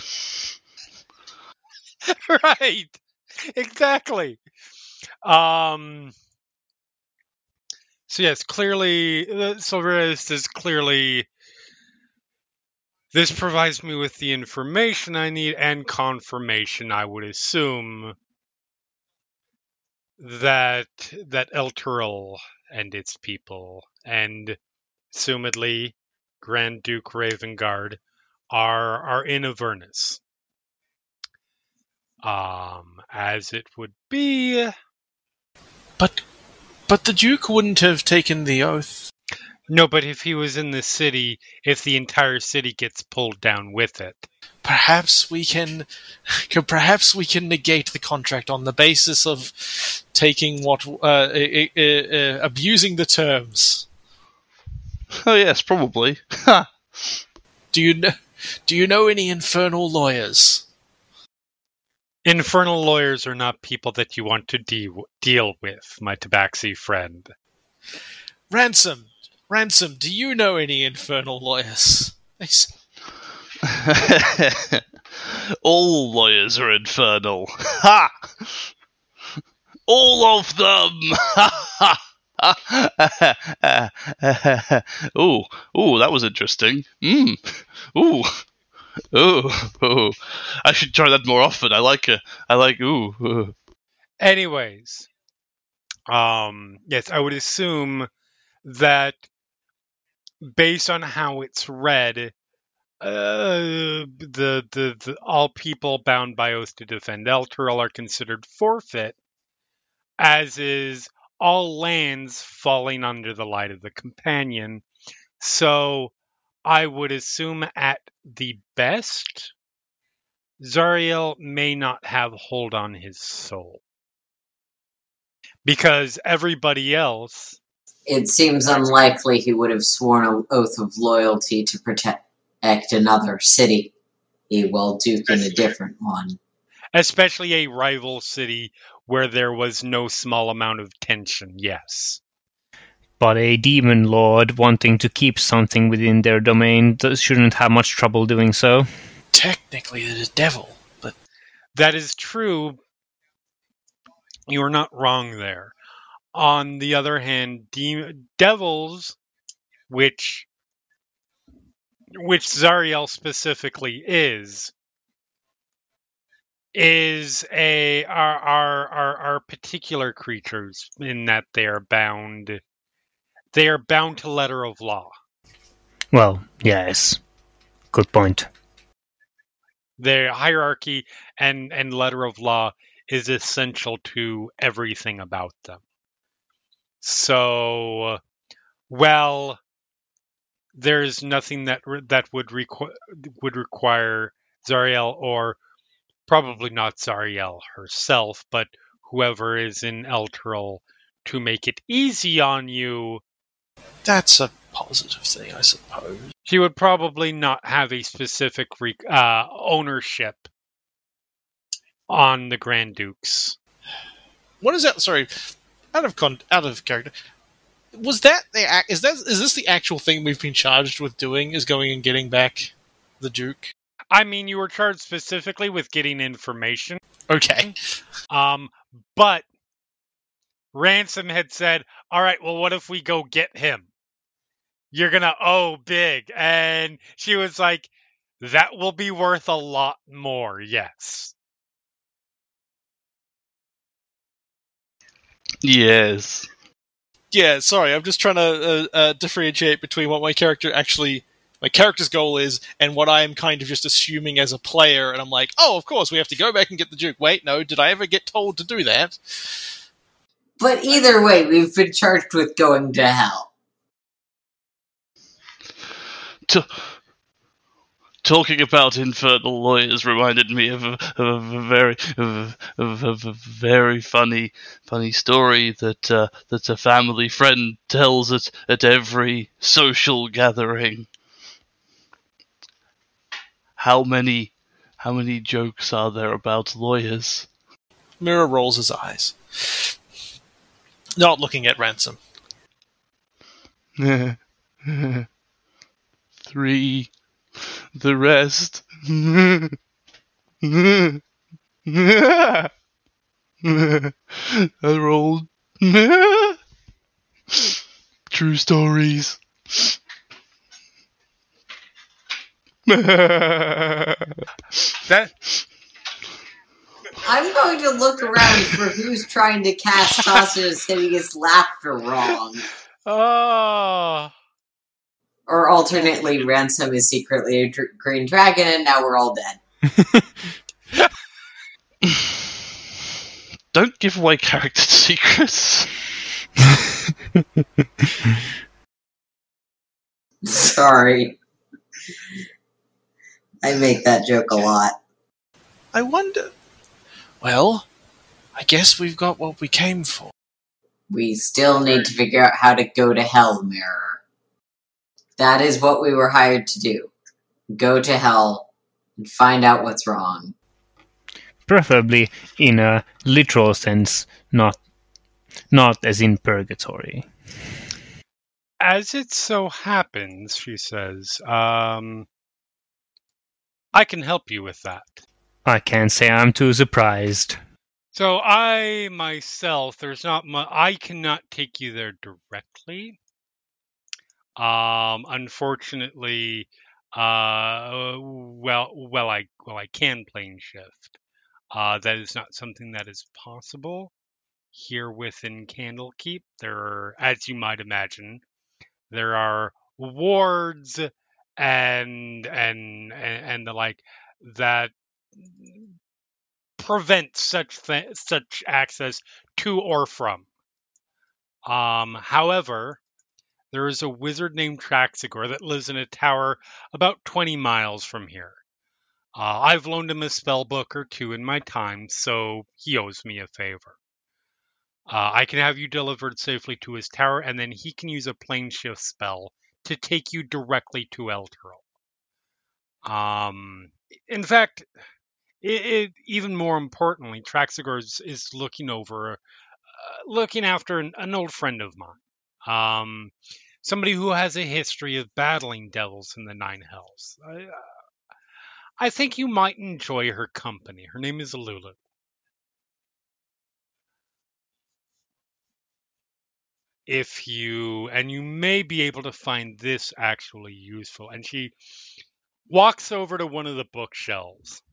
right. Exactly. Um so yes, clearly uh, Silverist is clearly this provides me with the information I need and confirmation I would assume that that Elturel and its people and assumedly Grand Duke Ravengard are are in Avernus. Um, as it would be. But but the Duke wouldn't have taken the oath. No, but if he was in the city, if the entire city gets pulled down with it. Perhaps we can perhaps we can negate the contract on the basis of taking what uh, uh, uh, uh, abusing the terms. Oh yes, probably. do you know, do you know any infernal lawyers? Infernal lawyers are not people that you want to de- deal with, my tabaxi friend. Ransome, Ransome, do you know any infernal lawyers? All lawyers are infernal. Ha! All of them! ooh, ooh, that was interesting. Mmm. Ooh. Ooh, ooh. I should try that more often. I like it. I like ooh, ooh. Anyways, um, yes, I would assume that based on how it's read, uh, the, the the all people bound by oath to defend Elturel are considered forfeit, as is all lands falling under the light of the companion. So I would assume at the best, Zariel may not have hold on his soul. Because everybody else. It seems unlikely he would have sworn an oath of loyalty to protect another city. He will duke in a different one. Especially a rival city where there was no small amount of tension, yes. But a demon lord wanting to keep something within their domain shouldn't have much trouble doing so. Technically, the devil, but. That is true. You are not wrong there. On the other hand, de- devils, which which Zariel specifically is, is a are are are, are particular creatures in that they are bound they are bound to letter of law. Well, yes. Good point. Their hierarchy and, and letter of law is essential to everything about them. So, well, there's nothing that that would requ- would require Zariel or probably not Zariel herself, but whoever is in Elturel to make it easy on you that's a positive thing, I suppose. She would probably not have a specific re- uh, ownership on the Grand Dukes. What is that? Sorry, out of con- out of character. Was that the ac- is that is this the actual thing we've been charged with doing? Is going and getting back the Duke? I mean, you were charged specifically with getting information, Okay. um, but Ransome had said, "All right, well, what if we go get him? You're gonna owe big," and she was like, "That will be worth a lot more." Yes. Yes. Yeah, sorry, I'm just trying to uh, uh, differentiate between what my character actually, my character's goal is, and what I am kind of just assuming as a player. And I'm like, oh, of course, we have to go back and get the Duke. Wait, no, did I ever get told to do that? But either way, we've been charged with going to hell. T- talking about infernal lawyers reminded me of a, of a very of a, of a- very funny funny story that uh, that a family friend tells at at every social gathering. How many how many jokes are there about lawyers? Mirror rolls his eyes, not looking at Ransome. Three. The rest. I rolled. True stories. That I'm going to look around for who's trying to cast Tasha's hideous laughter wrong. oh. Or alternately, Ransome is secretly a dr- green dragon and now we're all dead. Don't give away character secrets. Sorry. I make that joke a lot. I wonder. Well, I guess we've got what we came for. We still need to figure out how to go to hell, Mirror. That is what we were hired to do. Go to hell and find out what's wrong. Preferably in a literal sense, not not as in purgatory. As it so happens, she says, um, I can help you with that. I can't say I'm too surprised. So I myself, there's not much. I cannot take you there directly. Um, unfortunately, uh, well, well, I well, I can plane shift. Uh, that is not something that is possible here within Candlekeep. There are, as you might imagine, there are wards and and and, and the like that prevent such th- such access to or from. Um, however, there is a wizard named Traxigor that lives in a tower about 20 miles from here. Uh, I've loaned him a spell book or two in my time, so he owes me a favor. Uh, I can have you delivered safely to his tower, and then he can use a plane shift spell to take you directly to Elturel. Um, in fact, it, it, even more importantly, Traxigor is, is looking over, uh, looking after an, an old friend of mine. Um, somebody who has a history of battling devils in the Nine Hells. I, uh, I think you might enjoy her company. Her name is Lulu. If you, and you may be able to find this actually useful. And she walks over to one of the bookshelves.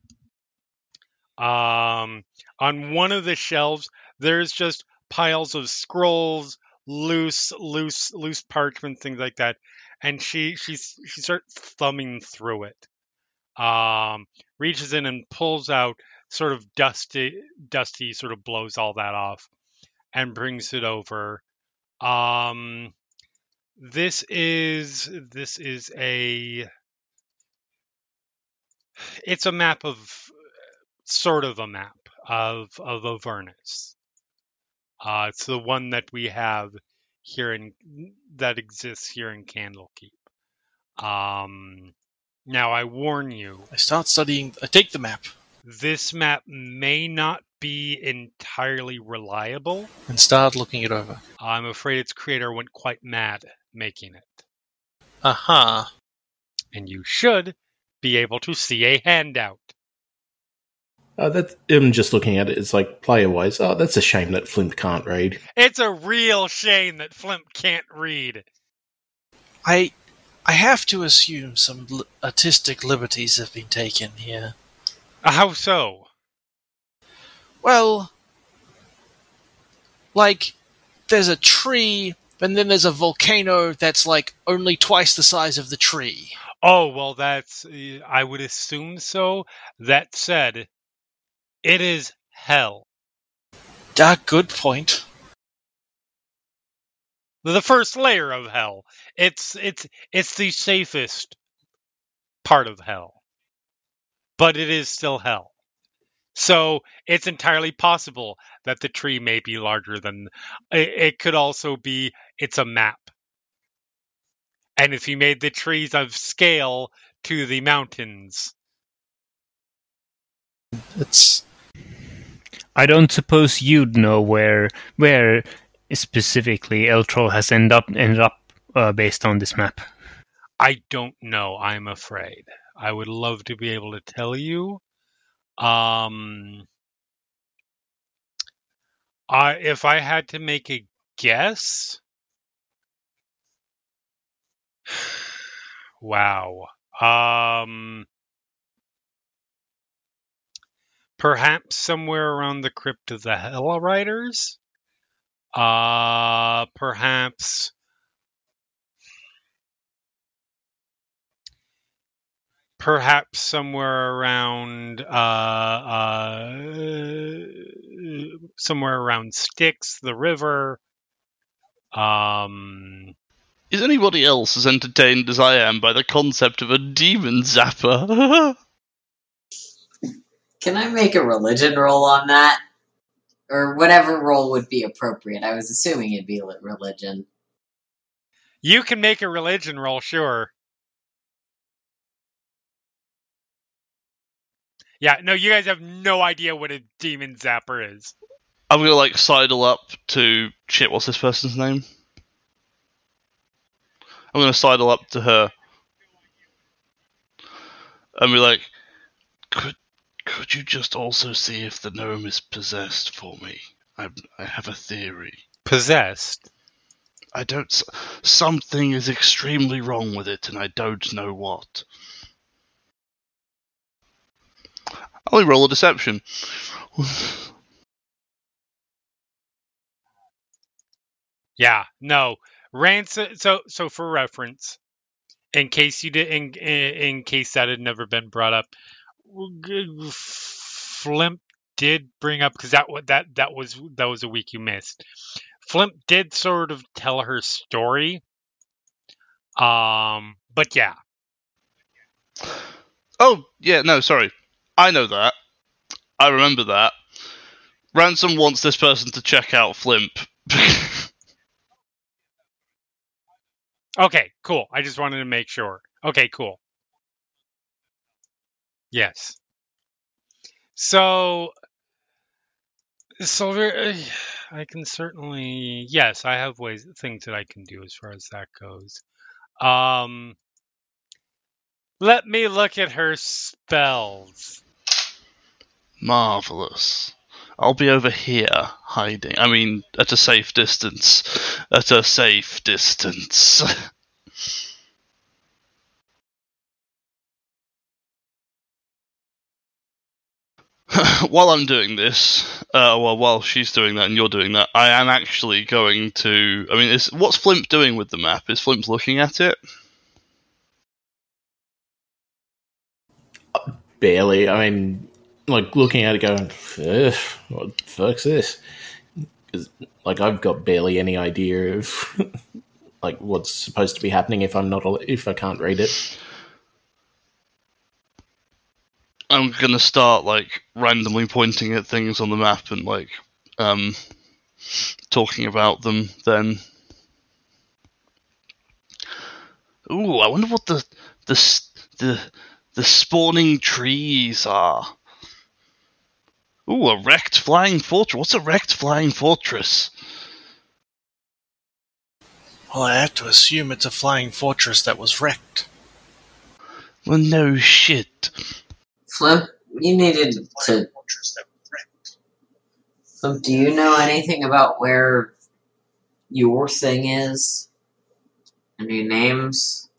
Um, on one of the shelves, there's just piles of scrolls, loose, loose, loose parchment, things like that. And she she she starts thumbing through it. Um, reaches in and pulls out sort of dusty, dusty, sort of blows all that off, and brings it over. Um, this is this is a it's a map of sort of a map of of Avernus. Uh, it's the one that we have here in that exists here in Candlekeep. Um, now I warn you, I start studying. I take the map this map may not be entirely reliable. and start looking it over. I'm afraid its creator went quite mad making it, Aha. and you should be able to see a handout. Uh, that I'm just looking at it. It's like player wise. Oh, that's a shame that Flimp can't read. It's a real shame that Flimp can't read. I, I have to assume some li- artistic liberties have been taken here. How so? Well, like, there's a tree, and then there's a volcano that's like only twice the size of the tree. Oh, well, that's. uh, I would assume so. That said, it is hell. Ah, good point. The first layer of hell. It's it's it's the safest part of hell. But it is still hell. So it's entirely possible that the tree may be larger than it, it could also be it's a map. And if you made the trees of scale to the mountains, It's I don't suppose you'd know where where specifically Elturel has ended up ended up uh, based on this map. I don't know, I'm afraid. I would love to be able to tell you. Um I if I had to make a guess Wow. Um perhaps somewhere around the crypt of the Hell Riders? Uh perhaps perhaps somewhere around uh, uh, somewhere around Styx, the river. Um, Is anybody else as entertained as I am by the concept of a demon zapper? Can I make a religion roll on that? Or whatever roll would be appropriate. I was assuming it'd be religion. you can make a religion roll, sure. Yeah, no, you guys have no idea what a demon zapper is. I'm gonna like sidle up to shit. What's this person's name? I'm gonna sidle up to her and be like, "Could could you just also see if the gnome is possessed for me? I I have a theory. Possessed. I don't. Something is extremely wrong with it, and I don't know what. I'll roll a deception. Yeah, no. Ransome. So, so for reference, in case you did, in, in in case that had never been brought up, Flimp did bring up because that that that was that was a week you missed. Flimp did sort of tell her story. Um, but yeah, Oh, yeah, no, sorry. I know that. I remember that. Ransome wants this person to check out Flimp. Okay, cool. I just wanted to make sure. Okay, cool. Yes. So, Sylvira, I can certainly yes, I have ways things that I can do as far as that goes. Um, let me look at her spells. Marvelous. I'll be over here, hiding. I mean, at a safe distance. At a safe distance. while I'm doing this, uh, well, while she's doing that and you're doing that, I am actually going to. I mean, is what's Flimp doing with the map? Is Flimp looking at it? Barely. I mean, like looking at it, going, "Ugh, "What the fuck's this?" Because like I've got barely any idea of like what's supposed to be happening if I'm not if I can't read it. I'm gonna start like randomly pointing at things on the map and like um talking about them then. Ooh, I wonder what the the the the spawning trees are. Ooh, a wrecked flying fortress. What's a wrecked flying fortress? Well, I have to assume it's a flying fortress that was wrecked. Well, no shit. Flimp, you needed to. Flimp, do you know anything about where your thing is? Any names?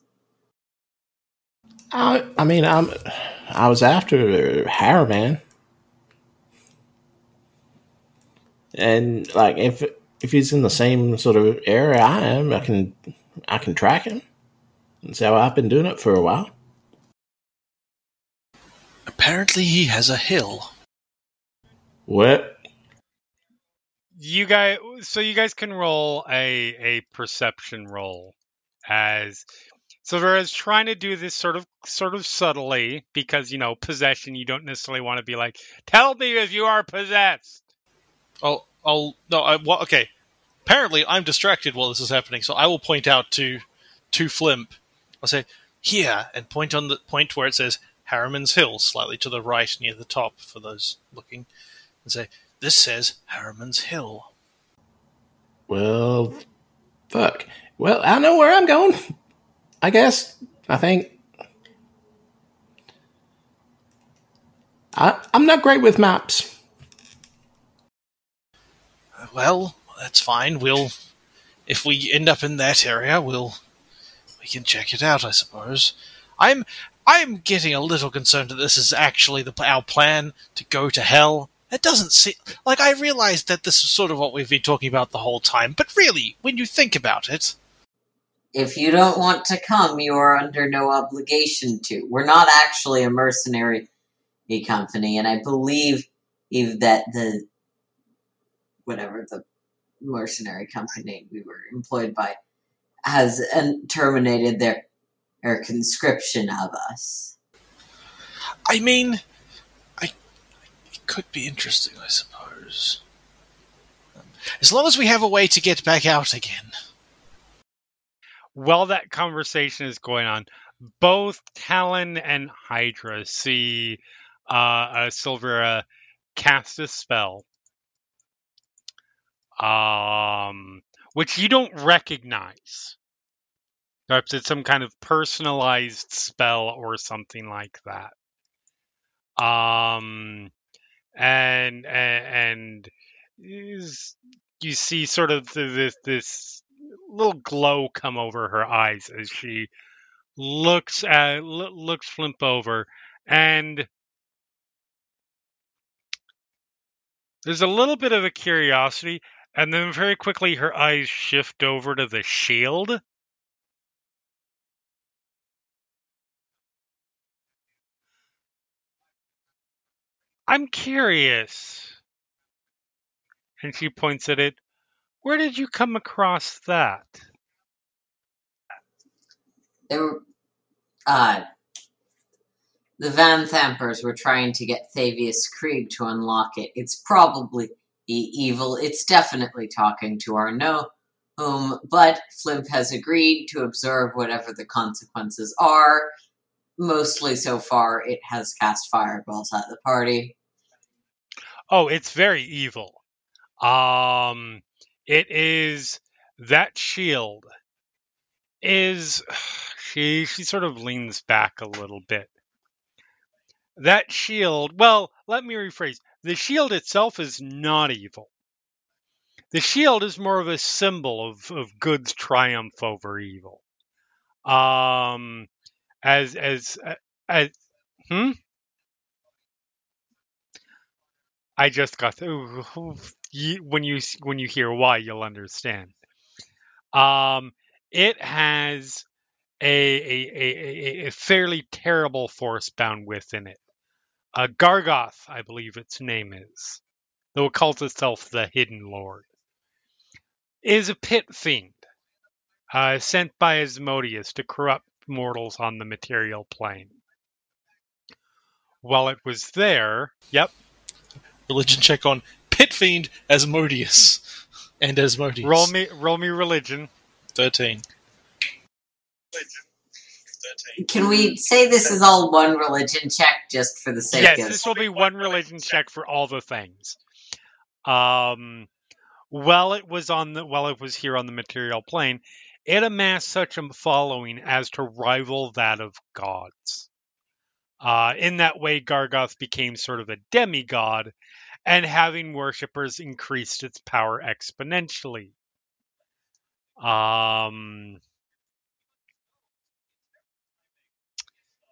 I, I mean, I'm, I was after Haruman, and like if if he's in the same sort of area I am, I can I can track him. And so I've been doing it for a while. Apparently, he has a hill. What? You guys, so you guys can roll a a perception roll as Sylvira is trying to do this sort of sort of subtly because you know possession. You don't necessarily want to be like, "Tell me if you are possessed." Oh, I'll no. I, well, okay. Apparently, I'm distracted while this is happening, so I will point out to to Flimp. I'll say here and point on the point where it says Haruman's Hill, slightly to the right near the top for those looking, and say this says Haruman's Hill. Well, fuck. Well, I know where I'm going. I guess. I think. I, I'm not great with maps. Well, that's fine. We'll if we end up in that area, we'll we can check it out, I suppose. I'm I'm getting a little concerned that this is actually the our plan to go to hell. It doesn't seem like I realized that this is sort of what we've been talking about the whole time, but really, when you think about it, If you don't want to come, you are under no obligation to. We're not actually a mercenary company, and I believe that the whatever the mercenary company we were employed by has um, terminated their their conscription of us. I mean, I it could be interesting, I suppose. As long as we have a way to get back out again. While that conversation is going on, both Talon and Hydra see uh, uh, Sylvira cast a spell, um, which you don't recognize. Perhaps it's some kind of personalized spell or something like that. Um, and and, and you see sort of this this little glow come over her eyes as she looks at looks Flimp over, and there's a little bit of a curiosity, and then very quickly her eyes shift over to the shield. I'm curious. And she points at it. Where did you come across that? They were, uh, the Vanthampurs were trying to get Thavius Kreeg to unlock it. It's probably evil. It's definitely talking to our no whom, but Flimp has agreed to observe whatever the consequences are. Mostly so far, it has cast fireballs at the party. Oh, it's very evil. Um, it is that shield is she she sort of leans back a little bit. That shield, well, let me rephrase. The shield itself is not evil. The shield is more of a symbol of, of good's triumph over evil. Um, as as as hmm. I just got when you when you hear why you'll understand. Um, it has a a, a, a- a fairly terrible force bound within it. Uh, Gargauth, I believe its name is, though it calls itself the Hidden Lord, is a pit fiend uh, sent by Asmodeus to corrupt mortals on the material plane. While it was there, yep, Religion check on Pit Fiend Asmodeus. And Asmodeus. roll me roll me religion. 13. Can we say this is all one religion check just for the sake yes, of this will be one religion check for all the things. Um, while it was on the while it was here on the material plane, it amassed such a following as to rival that of gods. Uh, in that way, Gargauth became sort of a demigod, and having worshippers increased its power exponentially. Um,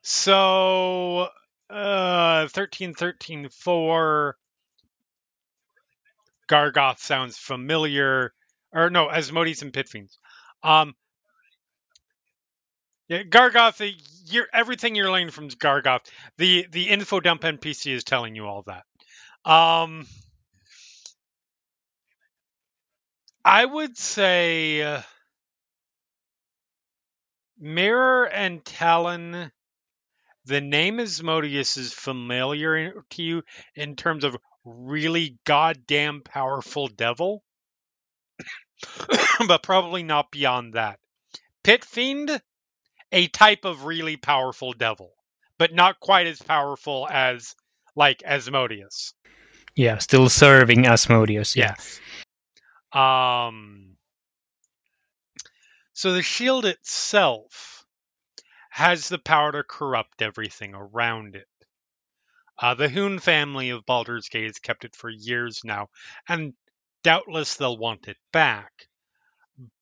so, uh, 13, 13, 4. Gargauth sounds familiar. Or no, Asmodeus and Pitfiends. Um, yeah, Gargauth, you're, everything you're learning from Gargauth, the, the info dump NPC is telling you all that. Um, I would say uh, Mirror and Talon. The name Asmodeus is familiar to you in terms of really goddamn powerful devil, but probably not beyond that. Pit Fiend, a type of really powerful devil, but not quite as powerful as like Asmodeus. Yeah, still serving Asmodeus. Yeah. Yes. Um. So the shield itself has the power to corrupt everything around it. Uh, the Hhune family of Baldur's Gate has kept it for years now, and doubtless they'll want it back.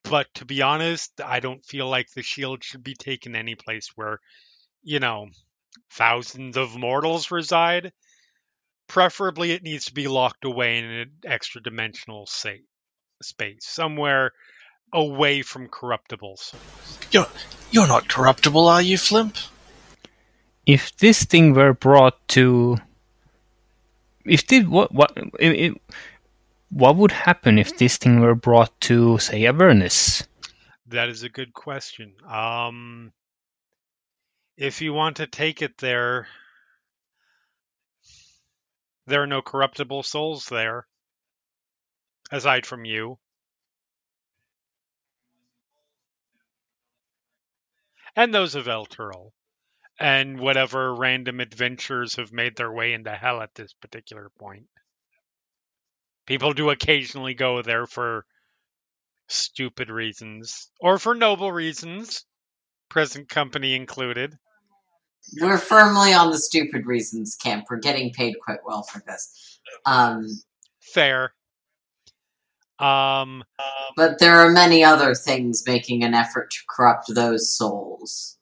But to be honest, I don't feel like the shield should be taken any place where, you know, thousands of mortals reside. Preferably, it needs to be locked away in an extra dimensional sa- space, somewhere away from corruptible souls. You're you're not corruptible, are you, Flimp? If this thing were brought to, if the what what it, it, what would happen if this thing were brought to, say, Avernus? That is a good question. Um, if you want to take it there, there are no corruptible souls there, aside from you. And those of Elturel. And whatever random adventures have made their way into hell at this particular point. People do occasionally go there for stupid reasons or for noble reasons, present company included. We're firmly on the stupid reasons camp. We're getting paid quite well for this. Um, Fair. Um, but there are many other things making an effort to corrupt those souls.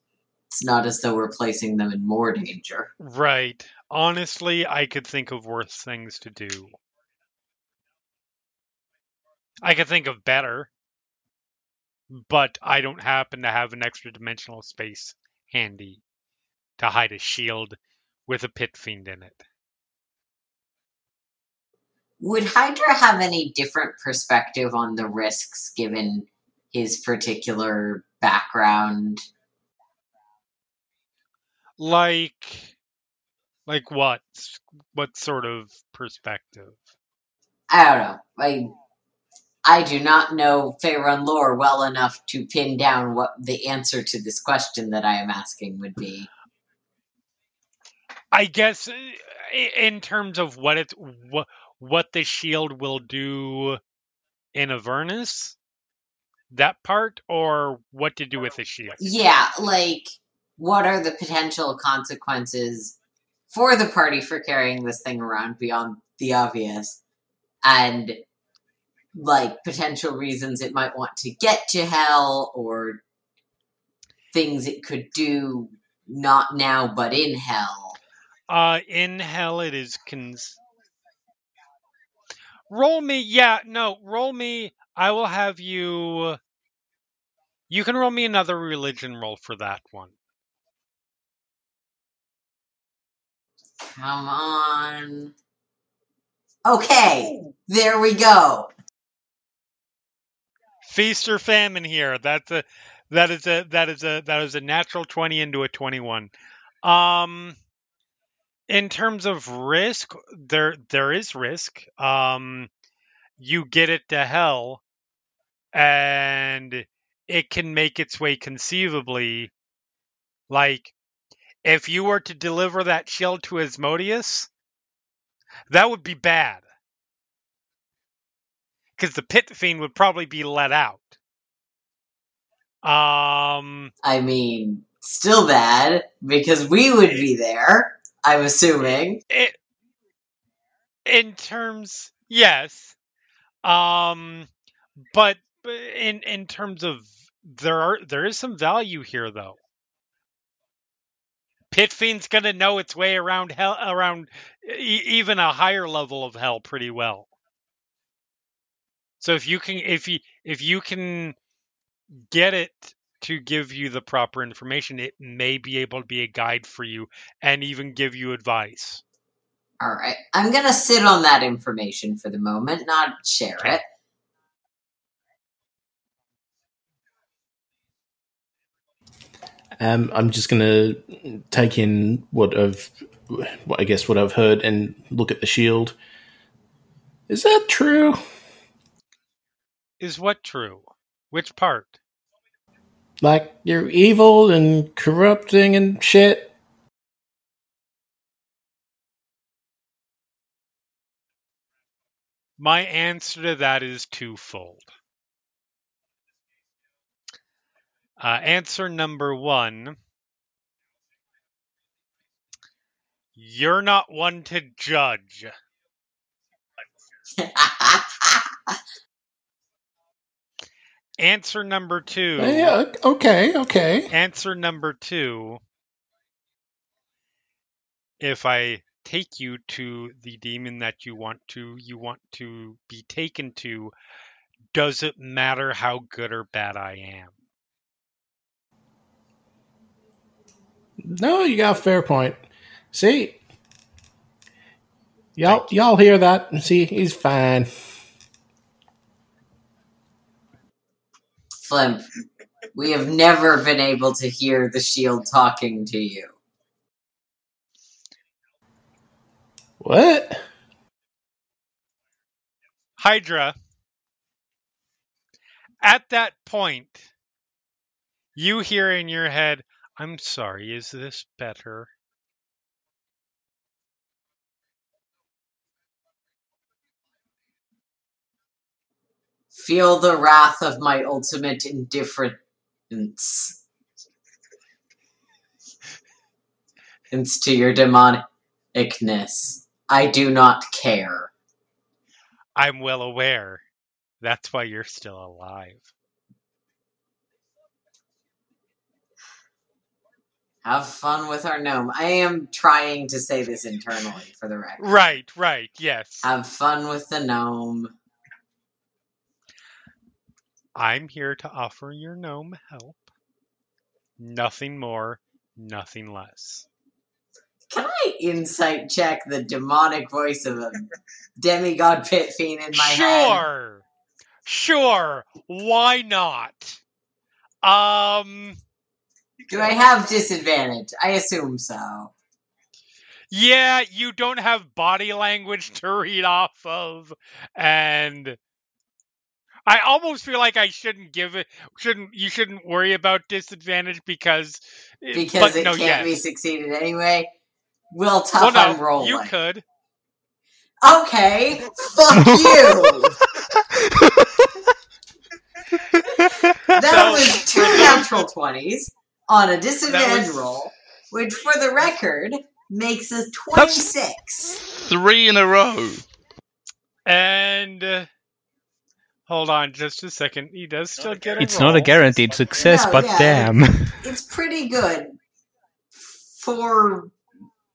It's not as though we're placing them in more danger. right. Honestly, I could think of worse things to do. I could think of better, but I don't happen to have an extra dimensional space handy to hide a shield with a pit fiend in it. Would Hydra have any different perspective on the risks given his particular background? Like, like what? What sort of perspective? I don't know. I I do not know Faerun lore well enough to pin down what the answer to this question that I am asking would be. I guess uh, in terms of what it's what what the shield will do in Avernus, that part, or what to do with the shield. Yeah, like what are the potential consequences for the party for carrying this thing around beyond the obvious? And like potential reasons it might want to get to hell or things it could do not now but in hell. Uh, in hell, it is cons. Roll me, yeah, no, roll me. I will have you. You can roll me another religion roll for that one. Come on. Okay, there we go. Feast or famine here. That's a that is a that is a that is a natural twenty into a twenty one. Um, in terms of risk, there there is risk. Um, you get it to hell, and it can make its way conceivably Like, if you were to deliver that shield to Asmodeus, that would be bad. Because the pit fiend would probably be let out. Um, I mean, still bad because we would be there. I'm assuming. it, in terms, yes. Um, but in in terms of there are there is some value here though. Pit Fiend's gonna know its way around hell around e- even a higher level of hell pretty well. So if you can if you if you can get it to give you the proper information, it may be able to be a guide for you and even give you advice. All right, I'm gonna sit on that information for the moment, not share Okay. it. Um, I'm just gonna take in what I've, what I guess what I've heard, and look at the shield. Is that true? Is what true? Which part? Like you're evil and corrupting and shit. My answer to that is twofold. Uh, answer number one You're not one to judge. Answer number two. Yeah. Okay. Okay. Answer number two. If I take you to the demon that you want to you want to be taken to, does it matter how good or bad I am? No, you got a fair point. See, y'all, y'all hear that? See, he's fine. Flimp, we have never been able to hear the shield talking to you. What? Hydra, at that point, you hear in your head, I'm sorry, is this better? Feel the wrath of my ultimate indifference. It's to your demonicness. I do not care. I'm well aware. That's why you're still alive. Have fun with our gnome. I am trying to say this internally for the record. Right, right, yes. Have fun with the gnome. I'm here to offer your gnome help. Nothing more, nothing less. Can I insight check the demonic voice of a demigod pit fiend in my head? Sure. Sure. Why not? Um Do I have disadvantage? I assume so. yeah, you don't have body language to read off of and I almost feel like I shouldn't give it shouldn't you shouldn't worry about disadvantage because Because but it no, can't be succeeded anyway. Will Well, tough no, I'm rolling. you could. Okay, fuck you. That was two natural twenties on a disadvantage was- roll, which, for the record, makes us twenty-six. Three in a row. And uh, hold on just a second. He does still get a It's not a guaranteed success, No, but yeah, damn. It's pretty good for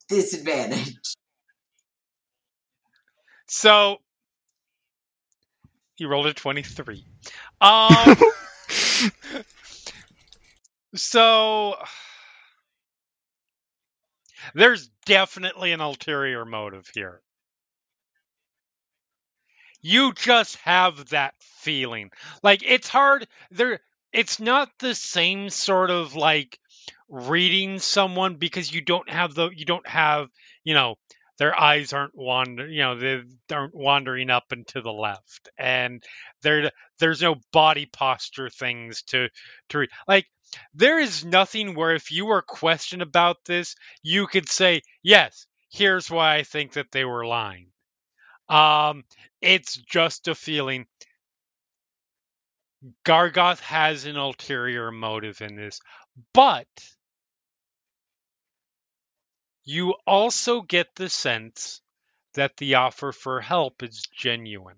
disadvantage. So he rolled a 23. Um So there's definitely an ulterior motive here. You just have that feeling. Like it's hard there it's not the same sort of like reading someone because you don't have the you don't have, you know, their eyes aren't wander you know, they aren't wandering up and to the left. And there there's no body posture things to to read. Like there is nothing where if you were questioned about this, you could say, yes, here's why I think that they were lying. Um, it's just a feeling. Gargauth has an ulterior motive in this, but you also get the sense that the offer for help is genuine.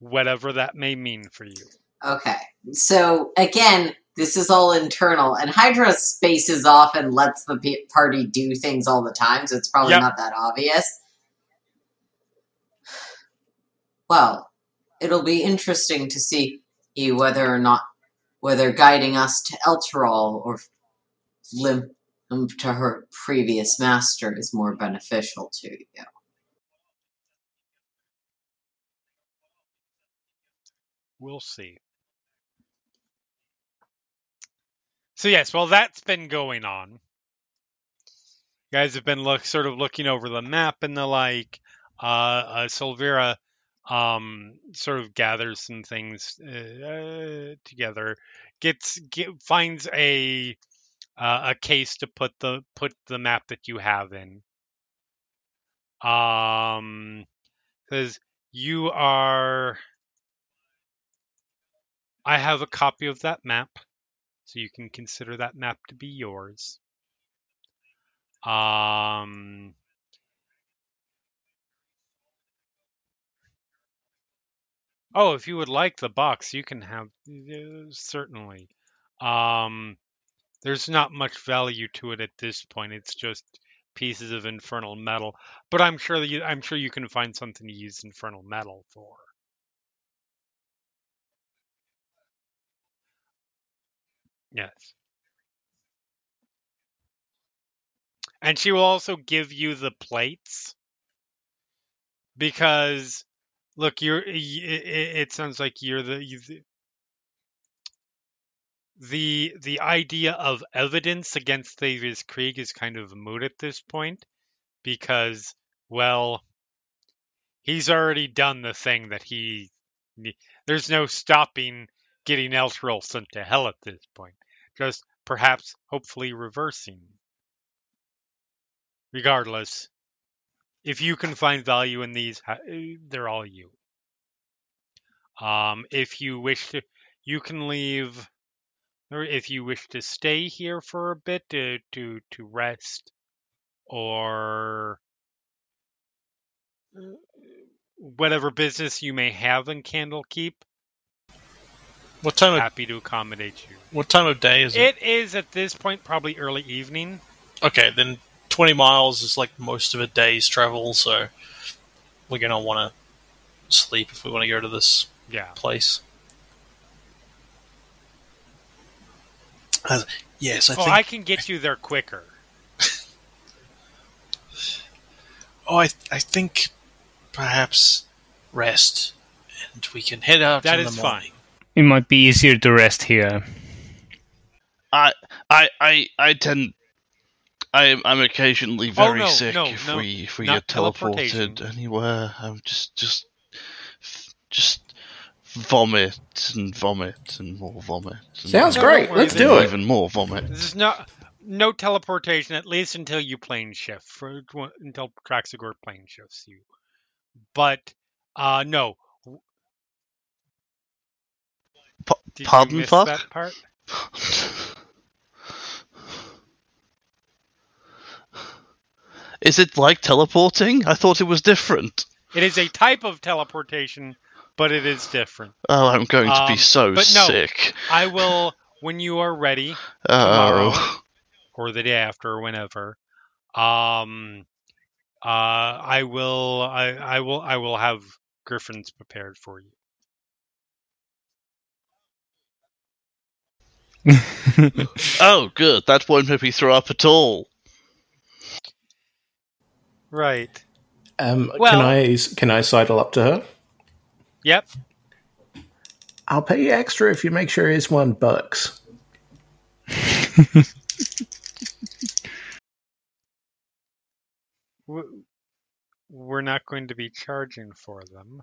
Whatever that may mean for you. Okay. So again, this is all internal, and Hydra spaces off and lets the party do things all the time, so it's probably Yep. not that obvious. Well, it'll be interesting to see whether or not whether guiding us to Elturel or Flimp to her previous master is more beneficial to you. We'll see. So yes, well that's been going on. You guys have been look sort of looking over the map and the like. Uh, uh um sort of gathers some things uh, uh, together, gets get, finds a uh, a case to put the put the map that you have in. Um, says you are. I have a copy of that map, so you can consider that map to be yours. Um, oh, if you would like the box, you can have uh, certainly. Um, there's not much value to it at this point. It's just pieces of infernal metal, but I'm sure you, I'm sure you can find something to use infernal metal for. Yes. And she will also give you the plates because look, you're it, it sounds like you're the you, the the idea of evidence against Thavius Kreeg is kind of moot at this point because well he's already done the thing that he there's no stopping getting Elturel sent to hell at this point. Just perhaps hopefully reversing. Regardless, if you can find value in these, eh, they're all you. Um, if you wish to, you can leave, or if you wish to stay here for a bit to to to rest, or whatever business you may have in Candlekeep, What time of happy to accommodate you. what time of day is it? It is at this point probably early evening. Okay, then twenty miles is like most of a day's travel, so we're gonna want to sleep if we want to go to this Yeah. place. Uh, yes, I Oh, think. I can get you there quicker. Oh, I I think perhaps rest, and we can head out That is the fine. Morning. It might be easier to rest here. I I I I tend. I, I'm occasionally very Oh, no, sick no, if no, we if we get teleported anywhere. I'm just just just vomit and vomit and more vomit. And Sounds No, great. worry, Let's do it. Even more vomit. This is not no teleportation at least until you plane shift for until Traxigor plane shifts you. But uh no. Did pardon, you miss fuck? that part? Is it like teleporting? I thought it was different. It is a type of teleportation, but it is different. Oh, I'm going to Um, be so but no. sick. I will when you are ready Oh. or the day after or whenever. Um uh I will I, I will I will have griffins prepared for you. Oh, good. That won't make me throw up at all. Right. Um, Well- can I can I sidle up to her? Yep. I'll pay you extra if you make sure it's one bucks. We're not going to be charging for them.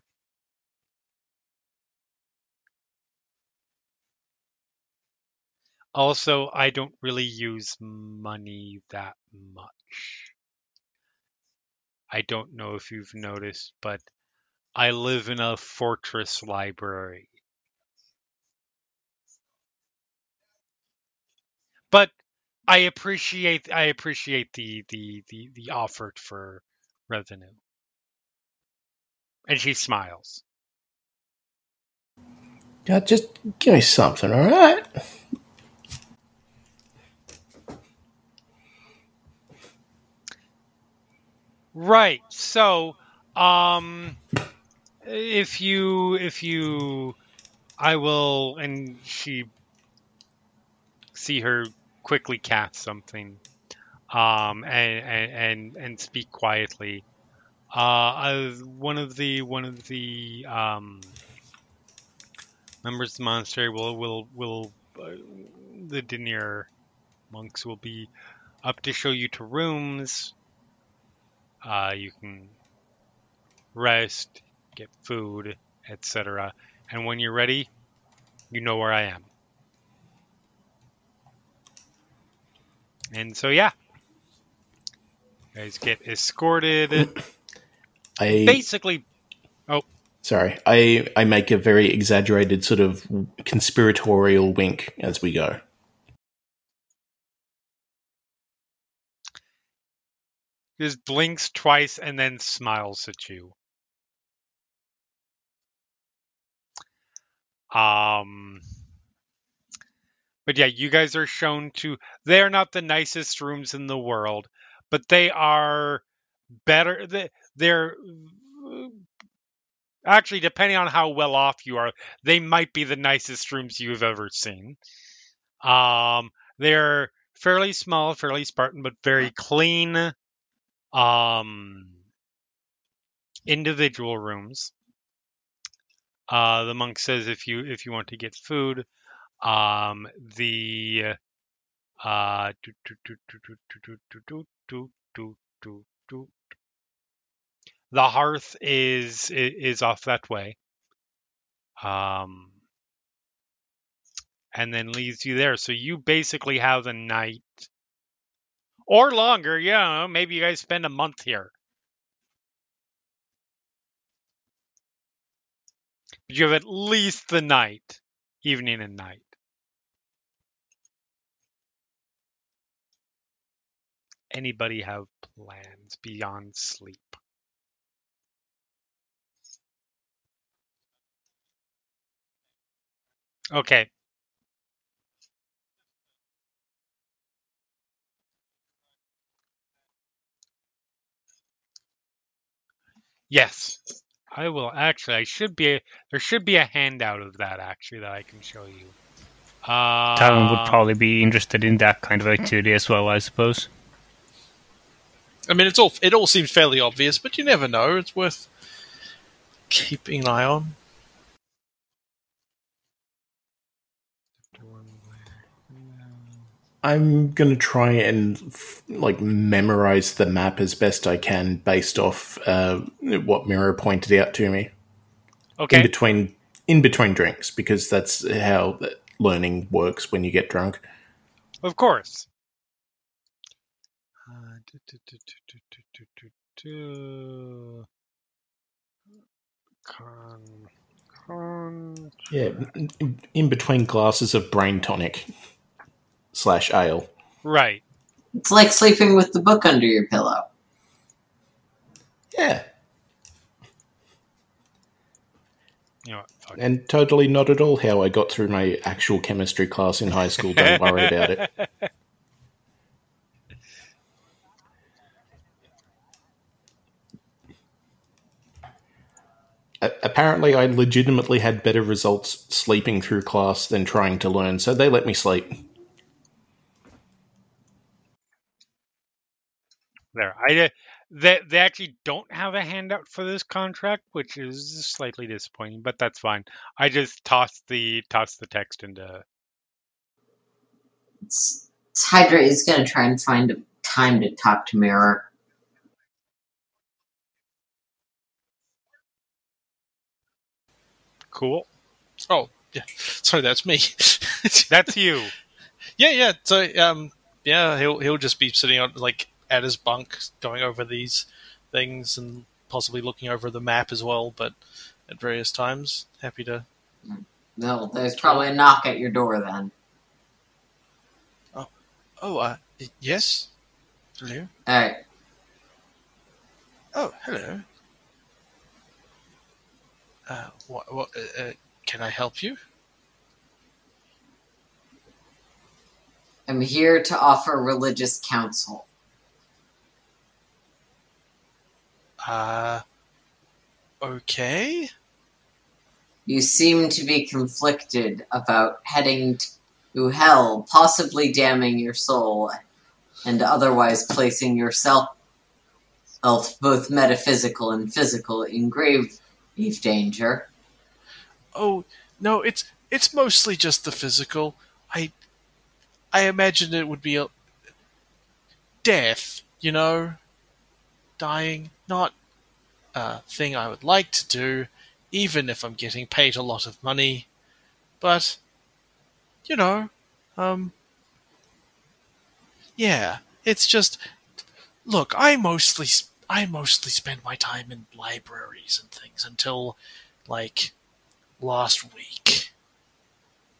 Also, I don't really use money that much. I don't know if you've noticed, but I live in a fortress library. But I appreciate I appreciate the the the, the offer for revenue. And she smiles. Yeah, just give me something, all right? Right. So, um if you if you I will and she see her quickly cast something um and and and, speak quietly. Uh, uh one of the one of the um members of the monastery will will will uh, the Deneir monks will be up to show you to rooms. Uh, you can rest, get food, etc. And when you're ready, you know where I am. And so yeah, you guys get escorted. I Basically, Oh, sorry, I I make a very exaggerated sort of conspiratorial wink as we go. Just blinks twice and then smiles at you. Um, but yeah, you guys are shown to. They are not the nicest rooms in the world, but they are better. they- They're actually, depending on how well off you are, they might be the nicest rooms you've ever seen. Um, they're fairly small, fairly Spartan, but very clean um, individual rooms. Uh, the monk says if you if you want to get food, um, the uh, the hearth is is off that way. Um, and then leaves you there. So you basically have the night or longer. Yeah, maybe you guys spend a month here. But you have at least the night, evening and night. Anybody have plans beyond sleep? Okay. Yes. I will actually I should be there should be a handout of that actually that I can show you. Uh, Talon would probably be interested in that kind of activity as well, I suppose. I mean, it's all it all seems fairly obvious, but you never know. It's worth keeping an eye on. I'm going to try and like memorize the map as best I can based off uh, what Mirror pointed out to me. Okay. In between in between drinks because that's how learning works when you get drunk. Of course. Yeah, in between glasses of brain tonic slash ale. right. It's like sleeping with the book under your pillow. Yeah, You know what? And totally not at all how I got through my actual chemistry class in high school. Don't worry about it. Apparently, I legitimately had better results sleeping through class than trying to learn, so they let me sleep. There. I uh, they they actually don't have a handout for this contract, which is slightly disappointing, but that's fine. I just tossed the tossed the text into It's, it's Hydra is going to try and find a time to talk to Mirror. cool. Oh, yeah. Sorry, that's me. That's you. Yeah, yeah. So, um, yeah, he'll he'll just be sitting on like at his bunk, going over these things and possibly looking over the map as well. But at various times, happy to. No, there's probably a knock at your door then. Oh, uh, yes. Hello. Alright. Oh, hello. Uh, what? What? Uh, uh, can I help you? I'm here to offer religious counsel. Uh, okay. You seem to be conflicted about heading to hell, possibly damning your soul, and otherwise placing yourself, both metaphysical and physical, in grave danger. Oh no, it's it's mostly just the physical. I I imagine it would be a death, you know, dying, not a thing I would like to do, even if I'm getting paid a lot of money. But you know, um, yeah, it's just look. I mostly I mostly spend my time in libraries and things until like last week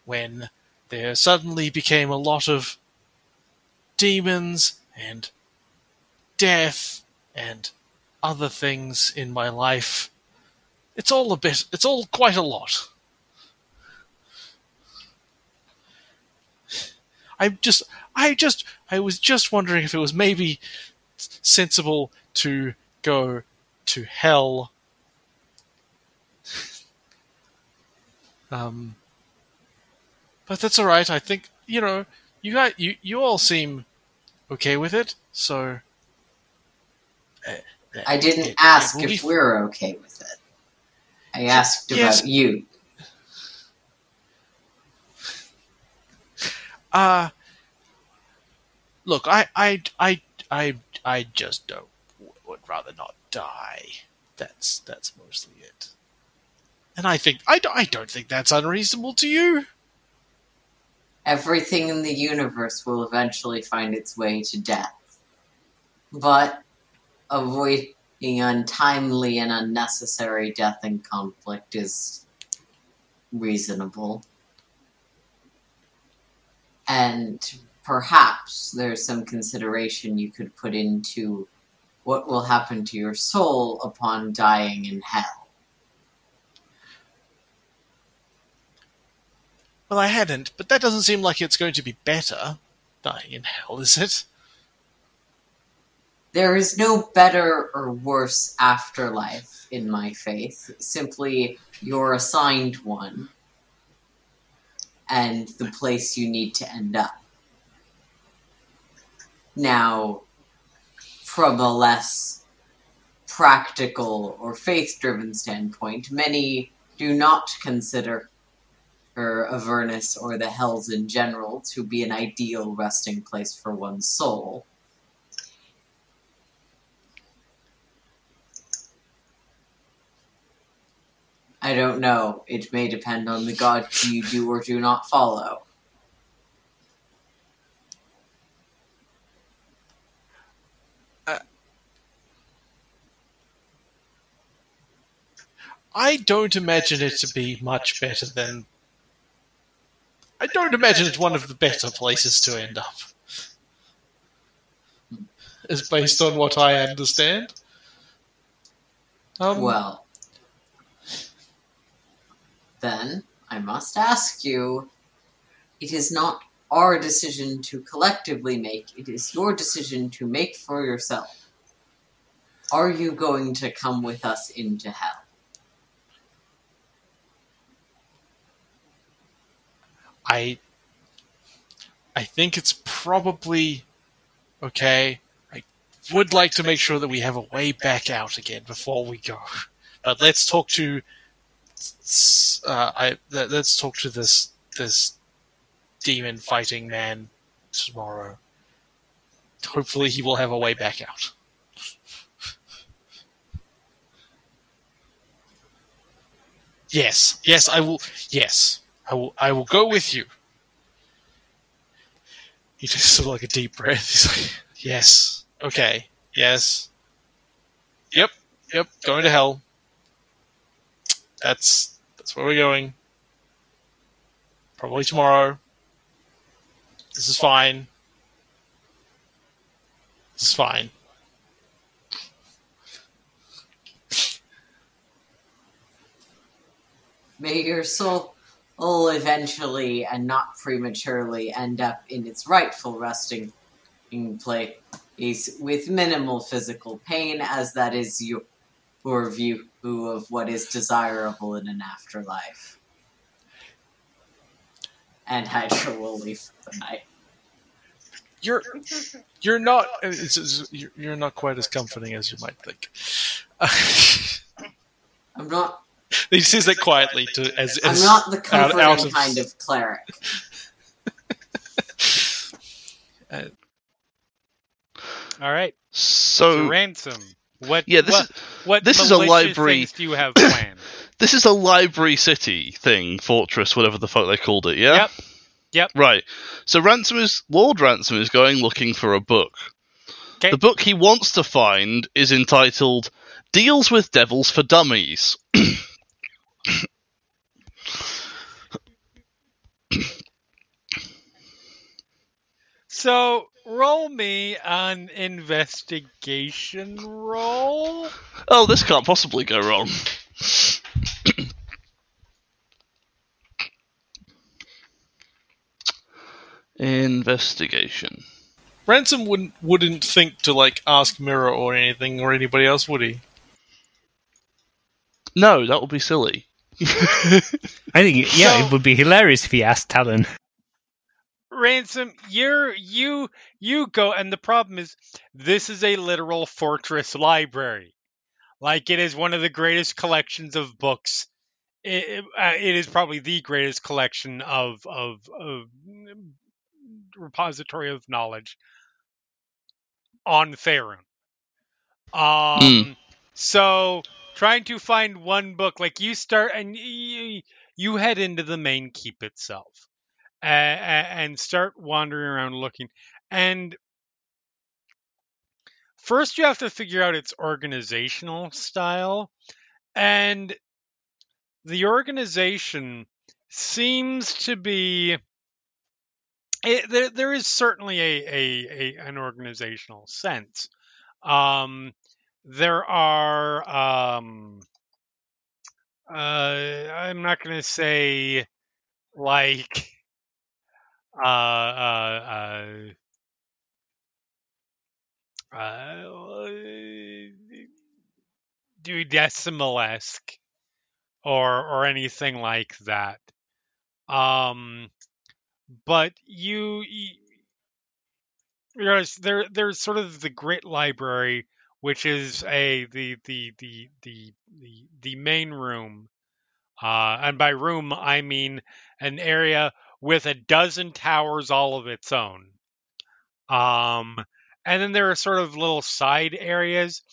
when there suddenly became a lot of demons and death and other things in my life. It's all a bit, it's all quite a lot. I just, I just, I was just wondering if it was maybe sensible to go to hell. um, but that's all right. I think you know you got you you all seem okay with it. So I didn't it- ask if be- we're okay with it. I asked Yes. about you. Uh look, I, I, I, I, I just don't would rather not die. That's that's mostly it. And I think I, don't- I don't think that's unreasonable to you. Everything in the universe will eventually find its way to death. But avoiding untimely and unnecessary death and conflict is reasonable. And perhaps there's some consideration you could put into what will happen to your soul upon dying in hell. Well, I hadn't, but that doesn't seem like it's going to be better. Dying in hell, is it? There is no better or worse afterlife in my faith. Simply, you're assigned one and the place you need to end up. Now, from a less practical or faith driven standpoint, many do not consider her Avernus or the Hells in general to be an ideal resting place for one's soul. I don't know. It may depend on the god you do or do not follow. I don't imagine it to be much better than. I don't imagine it's one of the better places to end up. Is based on what I understand. Um, Well, then I must ask you it is not our decision to collectively make, it is your decision to make for yourself. Are you going to come with us into hell? I I think it's probably okay. I would like to make sure that we have a way back out again before we go. But let's talk to uh, I let- let's talk to this this demon fighting man tomorrow. Hopefully, he will have a way back out. Yes, yes, I will. Yes, I will. I will go with you. He takes sort of like a deep breath. He's like, "Yes, okay, yes, yep, yep, going to hell. That's that's where we're going. Probably tomorrow. This is fine. This is fine." May your soul will eventually and not prematurely end up in its rightful resting place with minimal physical pain, as that is your, your view of what is desirable in an afterlife. And Hydra will leave for the night. You're you're not it's, it's- you're you're not quite as comforting as you might think. I'm not. he says that quietly to as, I'm not the comforting out of- kind of cleric. Uh, All right. So, So Ransome. What? yeah, this what, is what this is a library- do you have planned? this is a library city thing, fortress, whatever the fuck they called it. Yeah. Yep. Yep. Right. So Ransome is Lord Ransome is going looking for a book. 'Kay. The book he wants to find is entitled "Deals with Devils for Dummies." So roll me an investigation roll. Oh, this can't possibly go wrong. Investigation. Ransome wouldn't wouldn't think to like ask Mirror or anything or anybody else, would he? No, that would be silly. I think, yeah, So- it would be hilarious if he asked Talon. Ransome, you're you you go, and the problem is this is a literal fortress library. Like it is one of the greatest collections of books. It, it, uh, it is probably the greatest collection of of, of mm, repository of knowledge on Faerun. Um, so trying to find one book, like you start and you, you head into the main keep itself a- and start wandering around looking. And first, you have to figure out its organizational style. And the organization seems to be. It, there, there is certainly a, a, a an organizational sense. Um, there are. Um, uh, I'm not going to say like uh, uh, uh, uh, Dewey decimal-esque or or anything like that. Um, but you, you realize there there's sort of the Grit Library, which is a the the the the the, the main room. Uh, and by room, I mean an area with a dozen towers all of its own. Um, and then there are sort of little side areas.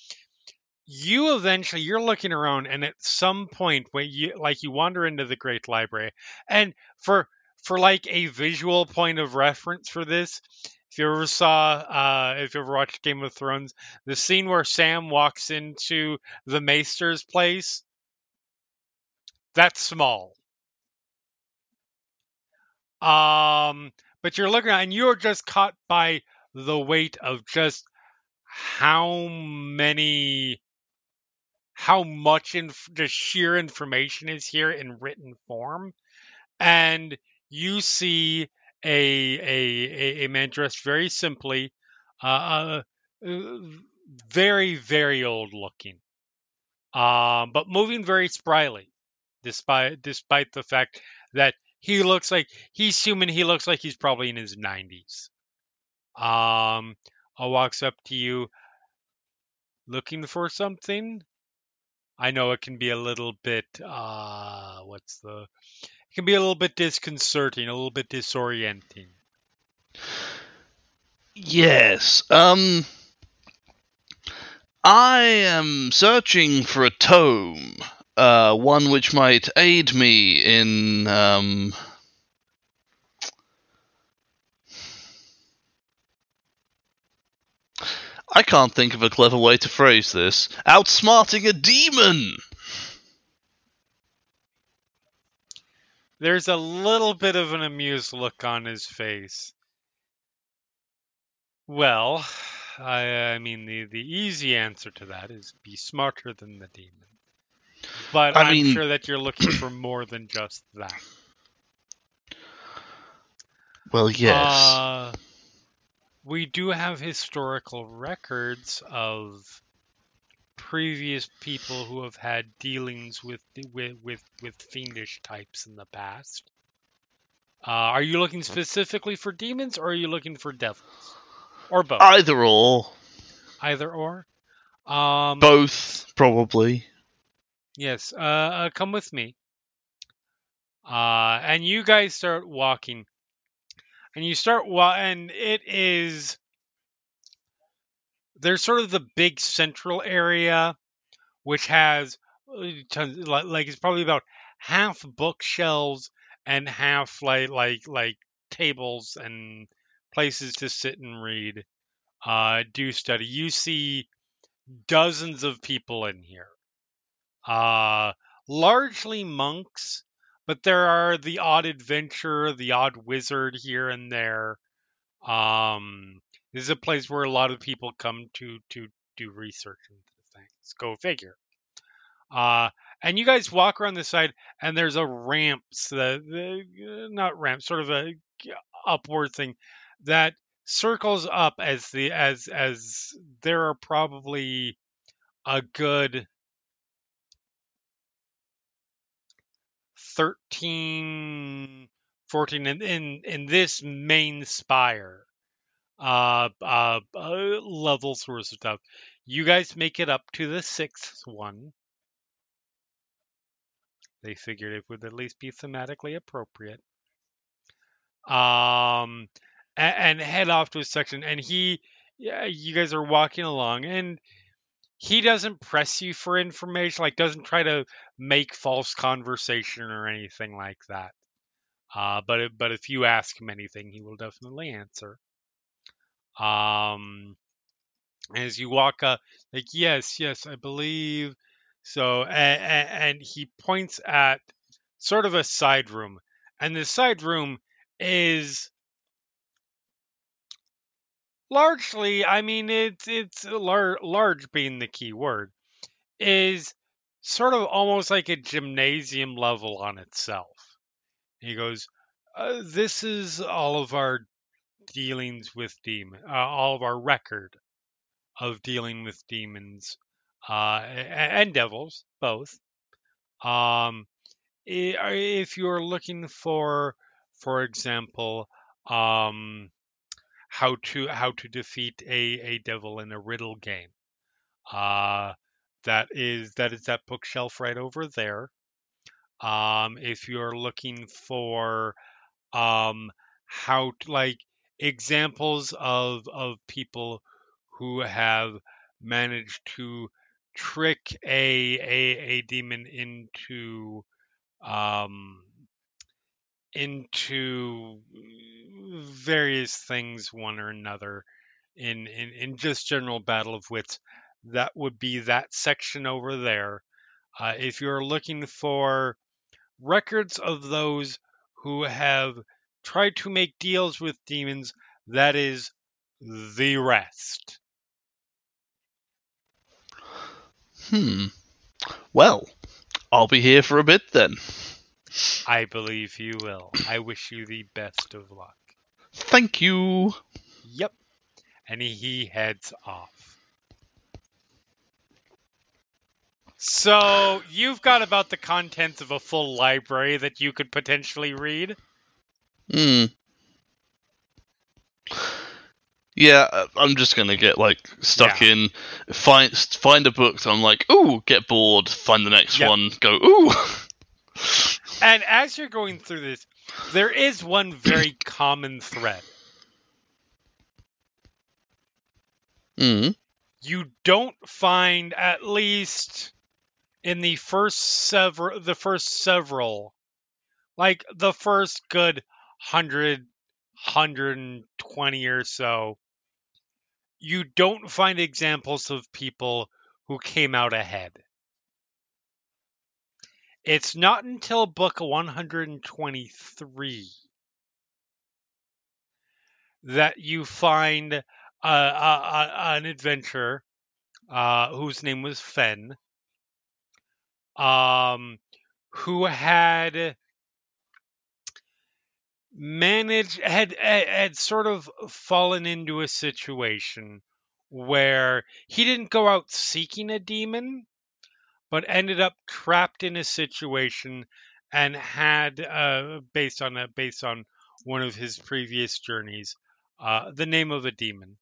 You eventually you're looking around, and at some point when you like you wander into the Great Library, and for for like a visual point of reference for this, if you ever saw, uh, if you ever watched Game of Thrones, the scene where Sam walks into the Maester's place, that's small. Um, but you're looking at, and you're just caught by the weight of just how many, how much inf- just sheer information is here in written form, and you see a a a, man dressed very simply, uh, uh, very very old looking, um, but moving very spryly, despite despite the fact that he looks like he's human. He looks like he's probably in his 90s. Um, uh, walks up to you, looking for something. I know it can be a little bit, uh, what's the, it can be a little bit disconcerting, a little bit disorienting. Yes. Um. I am searching for a tome, uh, one which might aid me in um. I can't think of a clever way to phrase this. Outsmarting a demon! There's a little bit of an amused look on his face. Well, I, I mean, the, the easy answer to that is be smarter than the demon. But I I'm mean- sure that you're looking for more than just that. Well, yes. Uh, we do have historical records of previous people who have had dealings with with with, with fiendish types in the past. Uh, are you looking specifically for demons, or are you looking for devils, or both? Either or. Either or. Um, Both, probably. Yes, uh, uh, come with me. Uh, and you guys start walking, and you start wa- and it is there's sort of the big central area, which has uh, tons, like, like it's probably about half bookshelves and half like like like tables and places to sit and read, uh, do study. You see dozens of people in here uh, largely monks, but there are the odd adventurer, the odd wizard here and there. Um, this is a place where a lot of people come to to do research into things. Go figure. Uh, and you guys walk around the side, and there's a ramp, so the, the not ramp, sort of a upward thing that circles up as the as as there are probably a good 13 14 in in, in this main spire uh, uh uh level source of stuff. You guys make it up to the sixth one. They figured it would at least be thematically appropriate. Um and, and head off to a section and he yeah you guys are walking along and he doesn't press you for information like doesn't try to make false conversation or anything like that. Uh, but but if you ask him anything he will definitely answer. Um as you walk up like yes yes i believe. So and, and he points at sort of a side room and the side room is largely i mean it's it's lar- large being the key word is sort of almost like a gymnasium level on itself. He goes uh, this is all of our dealings with demon uh, all of our record of dealing with demons uh, and devils both. Um if you're looking for for example um how to how to defeat a, a devil in a riddle game. Uh, that is that is that bookshelf right over there. Um, if you're looking for um, how to, like examples of of people who have managed to trick a a, a demon into um, into various things one or another in, in in just general battle of wits. That would be that section over there. Uh, if you're looking for records of those who have tried to make deals with demons that is the rest. Hmm. Well, I'll be here for a bit then. i believe you will. I wish you the best of luck Thank you. Yep. And he, he heads off. So you've got about the contents of a full library that you could potentially read. Hmm. Yeah, uh, I'm just gonna get like stuck Yeah. in, find find a book. that I'm like, ooh, get bored. Find the next Yep. one. Go, ooh. And as you're going through this, there is one very common thread. Hmm. You don't find at least in the first several the first several like the first good 100 120 or so you don't find examples of people who came out ahead. It's not until book 123 that you find an adventurer uh, whose name was Fen, um, who had managed had had sort of fallen into a situation where he didn't go out seeking a demon, but ended up trapped in a situation and had uh, based on a based on one of his previous journeys uh, the name of a demon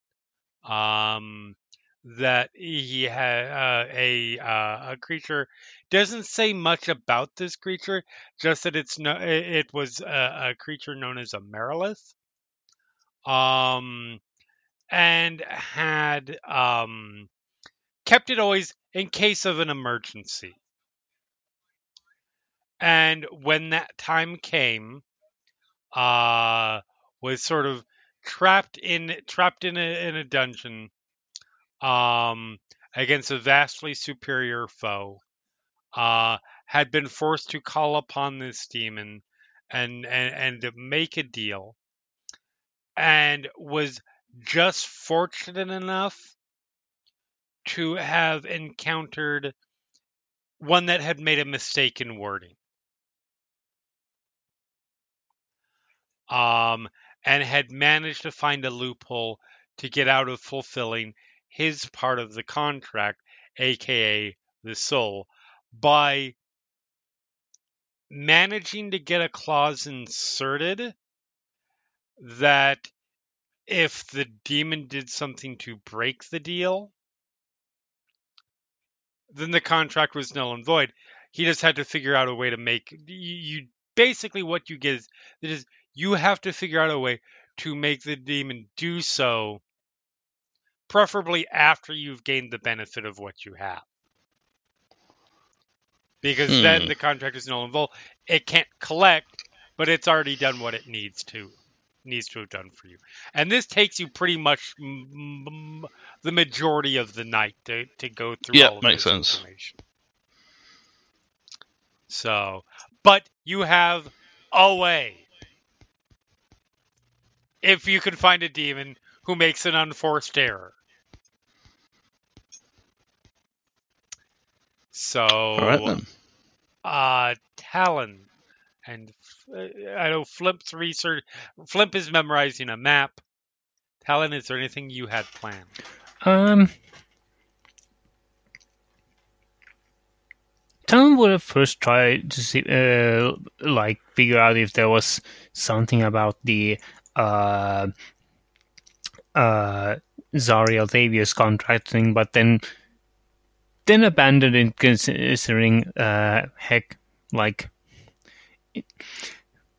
um, that he had uh, a uh, a creature doesn't say much about this creature just that it's no it, was a, a creature known as a Marilith um and had um kept it always in case of an emergency. And when that time came uh was sort of trapped in trapped in a in a dungeon um against a vastly superior foe uh had been forced to call upon this demon and and and make a deal and was just fortunate enough to have encountered one that had made a mistake in wording. Um, and had managed to find a loophole to get out of fulfilling his part of the contract, aka the soul, by managing to get a clause inserted that if the demon did something to break the deal, then the contract was null and void. He just had to figure out a way to make you, you basically what you get is, is you have to figure out a way to make the demon do so, preferably after you've gained the benefit of what you have. Because then Hmm. the contract is null and void. It can't collect, but it's already done what it needs to needs to have done for you. And this takes you pretty much m- m- the majority of the night to, to go through Yeah, all of makes sense. information. So, but you have a way. If you can find a demon who makes an unforced error. So, All right then. uh, Talon, and uh, I know Flimp's research. Flimp is memorizing a map. Talon, is there anything you had planned? Um, Talon would have first tried to see, uh, like, figure out if there was something about the uh, uh, Zariel Thavius contracting, but then then abandoned it considering, uh, heck, like,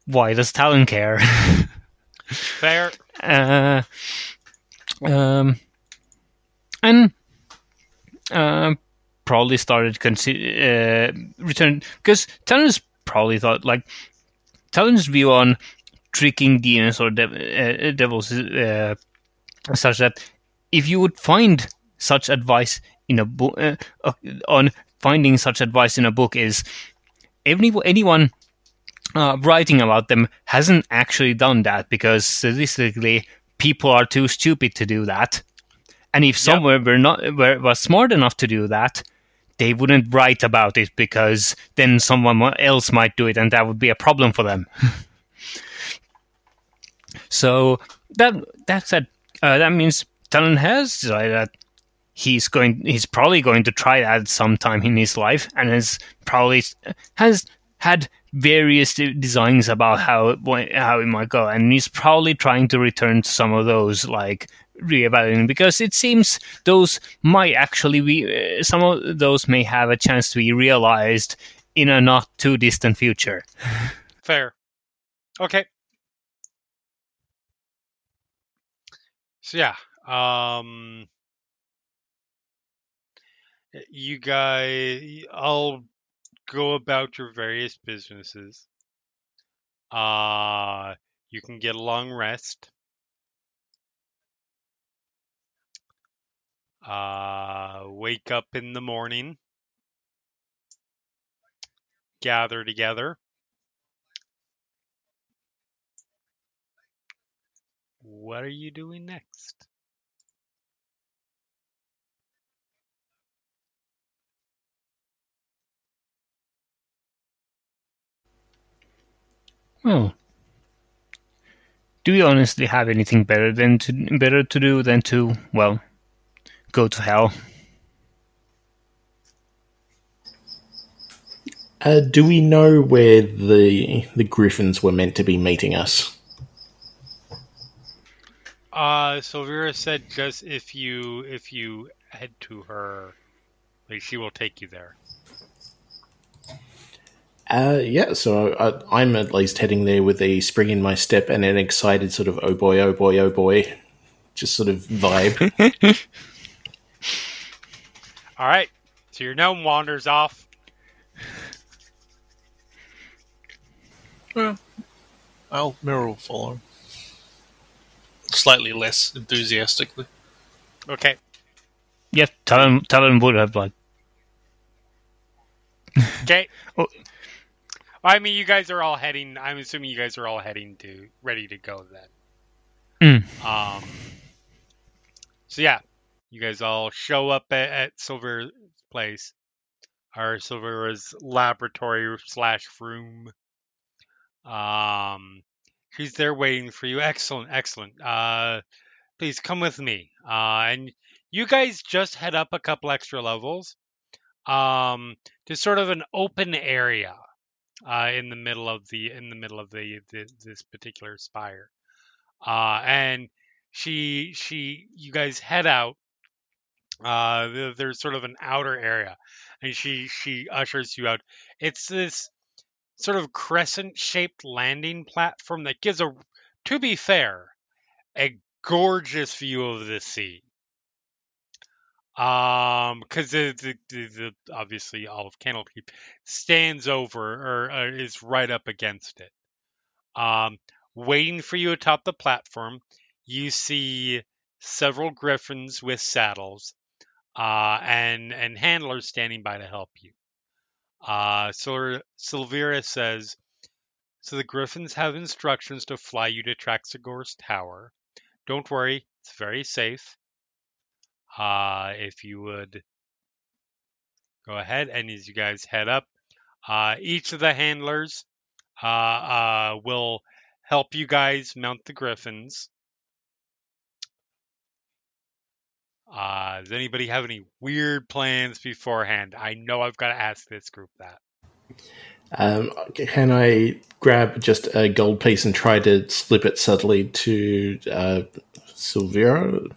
why does Talon care? Fair. uh, um, and um, probably started consider uh, return because Talon's probably thought like Talon's view on tricking demons or dev- uh, devils is uh, such that if you would find such advice in a book uh, uh, on finding such advice in a book is any anyone uh, writing about them hasn't actually done that because statistically people are too stupid to do that. And if someone were not were, was smart enough to do that, they wouldn't write about it because then someone else might do it, and that would be a problem for them. so that that said, uh, that means Talon has decided that he's going he's probably going to try that sometime in his life, and has probably has had various designs about how it, how it might go, and he's probably trying to return to some of those, like reevaluating, because it seems those might actually be uh, some of those may have a chance to be realized in a not too distant future. Fair. Okay. So yeah, um you guys I'll go about your various businesses. Uh you can get a long rest. uh, wake up in the morning, gather together. What are you doing next? Well, do you honestly have anything better than to better to do than to well go to hell? Uh, do we know where the the griffins were meant to be meeting us? Uh, Sylvira said just if you if you head to her, like she will take you there. Uh, yeah, so I, I'm at least heading there with a spring in my step and an excited sort of oh boy, oh boy, oh boy, just sort of vibe. All right, so your gnome wanders off. Well, I'll Mirror will follow. Slightly less enthusiastically. Okay, Yeah, Talon, Talon would have like okay. Oh. I mean, you guys are all heading. I'm assuming you guys are all heading to ready to go then. Mm. Um. So yeah, you guys all show up at, at Silver's place, or Silver's laboratory slash room. Um, she's there waiting for you. Excellent, excellent. Uh, please come with me. Uh, and you guys just head up a couple extra levels, um, to sort of an open area, uh, in the middle of the in the middle of the, the this particular spire. Uh, and she she you guys head out uh there's sort of an outer area and she she ushers you out it's this sort of crescent shaped landing platform that gives a to be fair a gorgeous view of the sea um because the, the, the, obviously all of Candlekeep stands over or uh, is right up against it um waiting for you atop the platform you see several griffins with saddles uh, and and handlers standing by to help you. Uh, Sil- Sylvira says, so the griffins have instructions to fly you to Traxigor's tower. Don't worry, it's very safe. Uh, if you would go ahead and as you guys head up, uh, each of the handlers uh, uh, will help you guys mount the griffins. Uh, does anybody have any weird plans beforehand? I know I've got to ask this group that. Um, can I grab just a gold piece and try to slip it subtly to uh, Sylvira?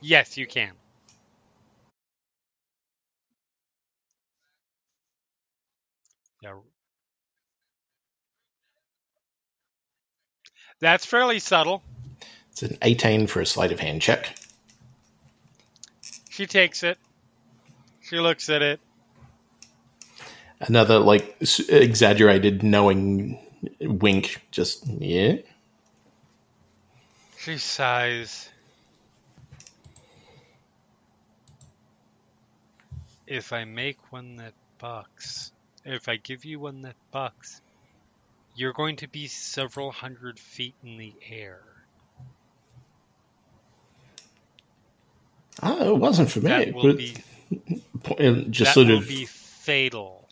Yes, you can. Yeah. That's fairly subtle. It's an 18 for a sleight of hand check. She takes it. She looks at it. Another, like, exaggerated knowing wink. Just, yeah. She sighs. If I make one that bucks, if I give you one that bucks, you're going to be several hundred feet in the air. Oh, it wasn't for me. That will but- be just that sort of, be fatal.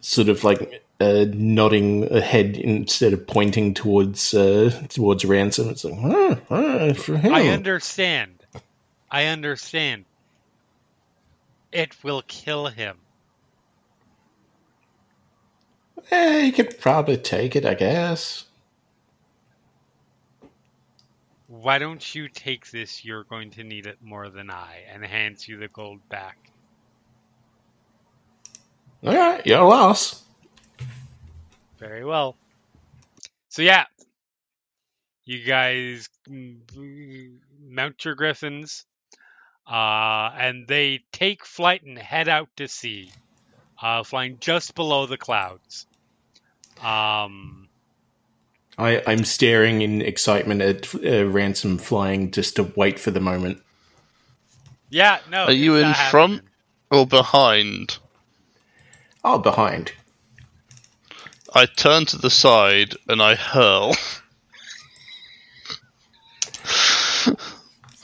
sort of like uh, nodding ahead instead of pointing towards uh, towards Ransome. It's like, for him. I understand. I understand. It will kill him. Eh, you could probably take it, I guess. Why don't you take this? You're going to need it more than I, and hands you the gold back. All right, your loss. Very well. So yeah, you guys mm, mount your griffins, uh, and they take flight and head out to sea, uh, flying just below the clouds. Um, I, I'm staring in excitement at uh, Ransome flying just to wait for the moment. Yeah, no. Are you in front? happening. or behind? Oh, behind. I turn to the side and I hurl.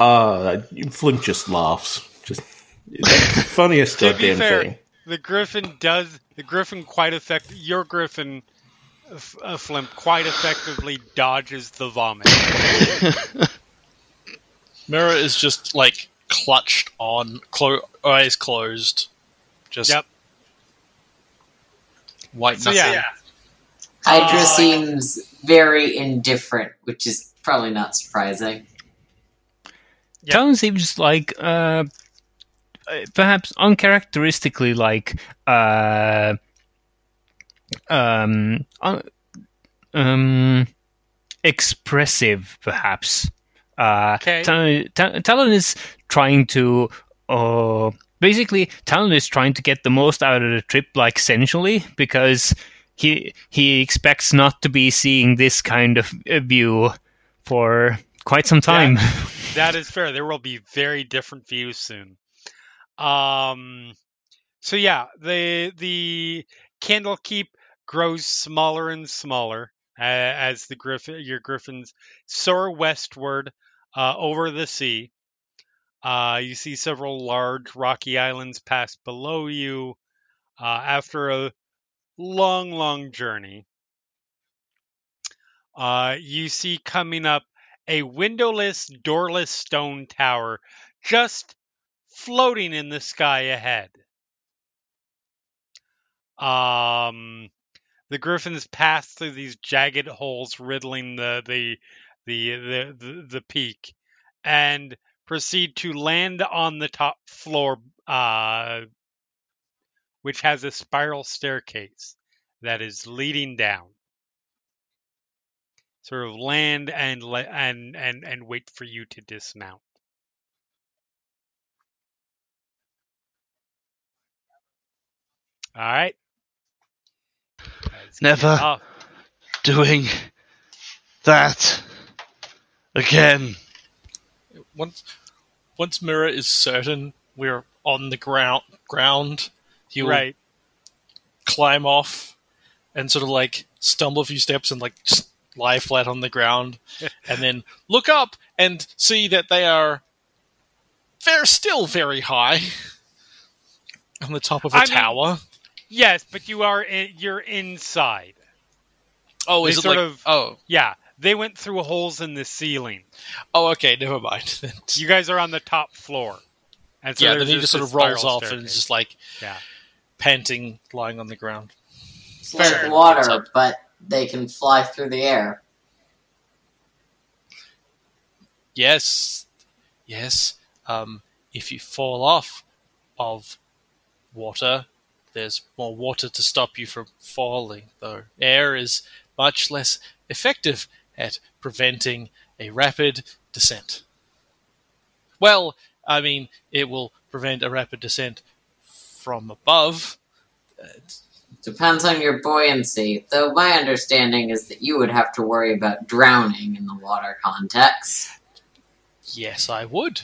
Uh, Flimp just laughs. Just the funniest To be goddamn fair, thing. The griffin does. The griffin quite effect. Your griffin, F- uh, Flimp, quite effectively dodges the vomit. Mirror is just like clutched on, clo- eyes closed, just Yep. white So nothing. yeah. Hydra Uh, seems very indifferent, which is probably not surprising. Yep. Talon seems like uh, perhaps uncharacteristically like uh, um, um, expressive, perhaps. Uh, Okay. Talon, Ta- Talon is trying to. Uh, basically, Talon is trying to get the most out of the trip, like sensually, because he he expects not to be seeing this kind of view for quite some time. That is fair. There will be very different views soon. Um, so yeah, the the Candlekeep grows smaller and smaller uh, as the griffin your griffins soar westward uh, over the sea. Uh, you see several large rocky islands pass below you uh, after a long, long journey. Uh, you see coming up a windowless, doorless stone tower just floating in the sky ahead. Um, the griffins pass through these jagged holes riddling the the the the, the, the peak and proceed to land on the top floor uh, which has a spiral staircase that is leading down sort of land and and and and wait for you to dismount. All right. Let's Never. Doing that again. Once, once Mirror is certain we're on the ground, ground, he will Right. climb off and sort of like stumble a few steps and like just lie flat on the ground, and then look up and see that they are they're still very high on the top of a I mean- tower. Yes, but you are in, you're inside. oh, they is it sort like of- oh Yeah, they went through holes in the ceiling. oh okay, never mind. You guys are on the top floor. And so yeah, there's then he just sort of rolls spiral off and is just like Yeah. panting, lying on the ground. It's like water, but they can fly through the air. Yes, yes. Um, if you fall off of water, there's more water to stop you from falling, though. Air is much less effective at preventing a rapid descent. Well, I mean, it will prevent a rapid descent from above. Uh, Depends on your buoyancy, though my understanding is that you would have to worry about drowning in the water context. yes, I would.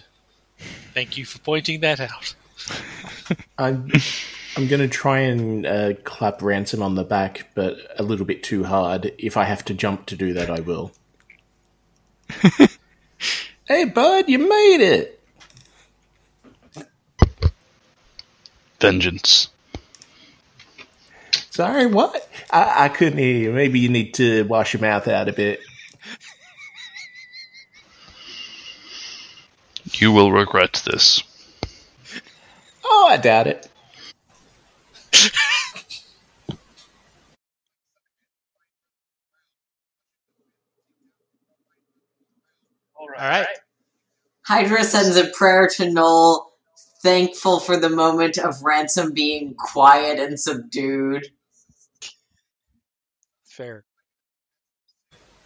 Thank you for pointing that out. I'm I'm gonna try and uh, clap Ransome on the back, but a little bit too hard. If I have to jump to do that, I will. hey, bud, you made it! Vengeance. Sorry, what? I, I couldn't hear you. Maybe you need to wash your mouth out a bit. You will regret this. Oh, I doubt it. All All right. Hydra sends a prayer to Null, thankful for the moment of Ransome being quiet and subdued. Fair.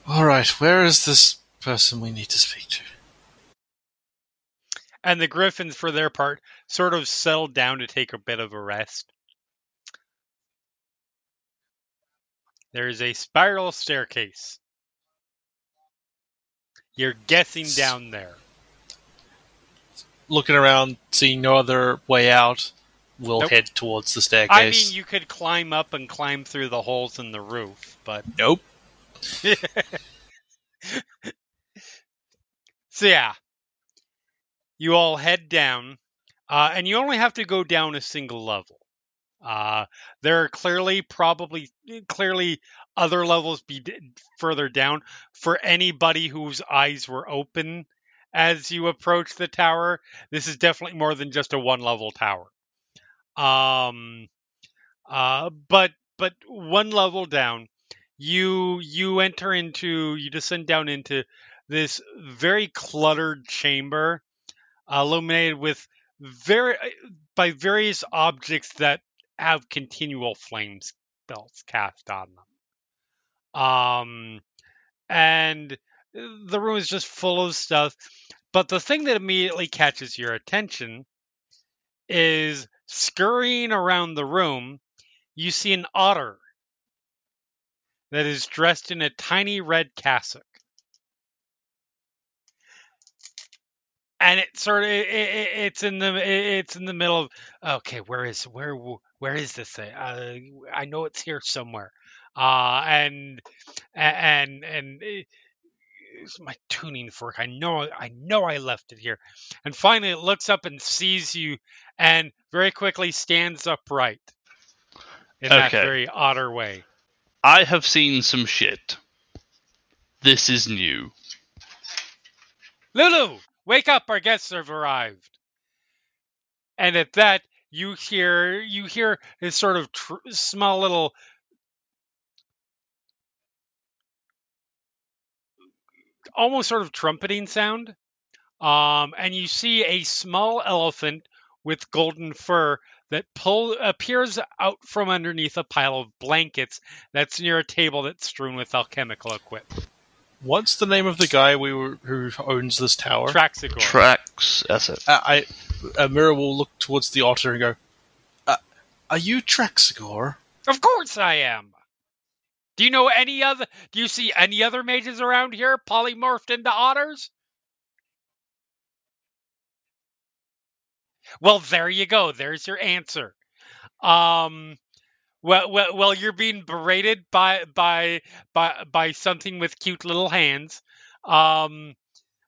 All right, where is this person we need to speak to? And the griffins, for their part, sort of settled down to take a bit of a rest. There is a spiral staircase. You're guessing down there. looking around, seeing no other way out, we'll Nope. head towards the staircase. I mean, you could climb up and climb through the holes in the roof, but nope. so yeah, you all head down, uh, and you only have to go down a single level. Uh, there are clearly, probably, clearly other levels be d- further down for anybody whose eyes were open as you approach the tower. This is definitely more than just a one-level tower. Um, uh, but but one level down, you you enter into you descend down into this very cluttered chamber, illuminated with very by various objects that have continual flame spells cast on them. Um, and the room is just full of stuff. But the thing that immediately catches your attention is scurrying around the room, you see an otter that is dressed in a tiny red cassock. And it sort of it, it, it's in the it- it's in the middle of okay where is where where is this thing uh, I know it's here somewhere uh and and and my tuning fork I know I know I left it here and finally it looks up and sees you and very quickly stands upright in that very otter way I have seen some shit. This is new. Lulu, wake up! Our guests have arrived. And at that, you hear you hear this sort of tr- small little almost sort of trumpeting sound. Um, and you see a small elephant with golden fur that pull appears out from underneath a pile of blankets that's near a table that's strewn with alchemical equipment. What's the name of the guy we were who owns this tower? Traxigor. Tracks. That's it. Uh, I uh, Mirror will look towards the otter and go, uh, "Are you Traxigor?" Of course I am. Do you know any other? Do you see any other mages around here polymorphed into otters? Well, there you go. There's your answer. Um, well, well, well, you're being berated by by by by something with cute little hands. Um,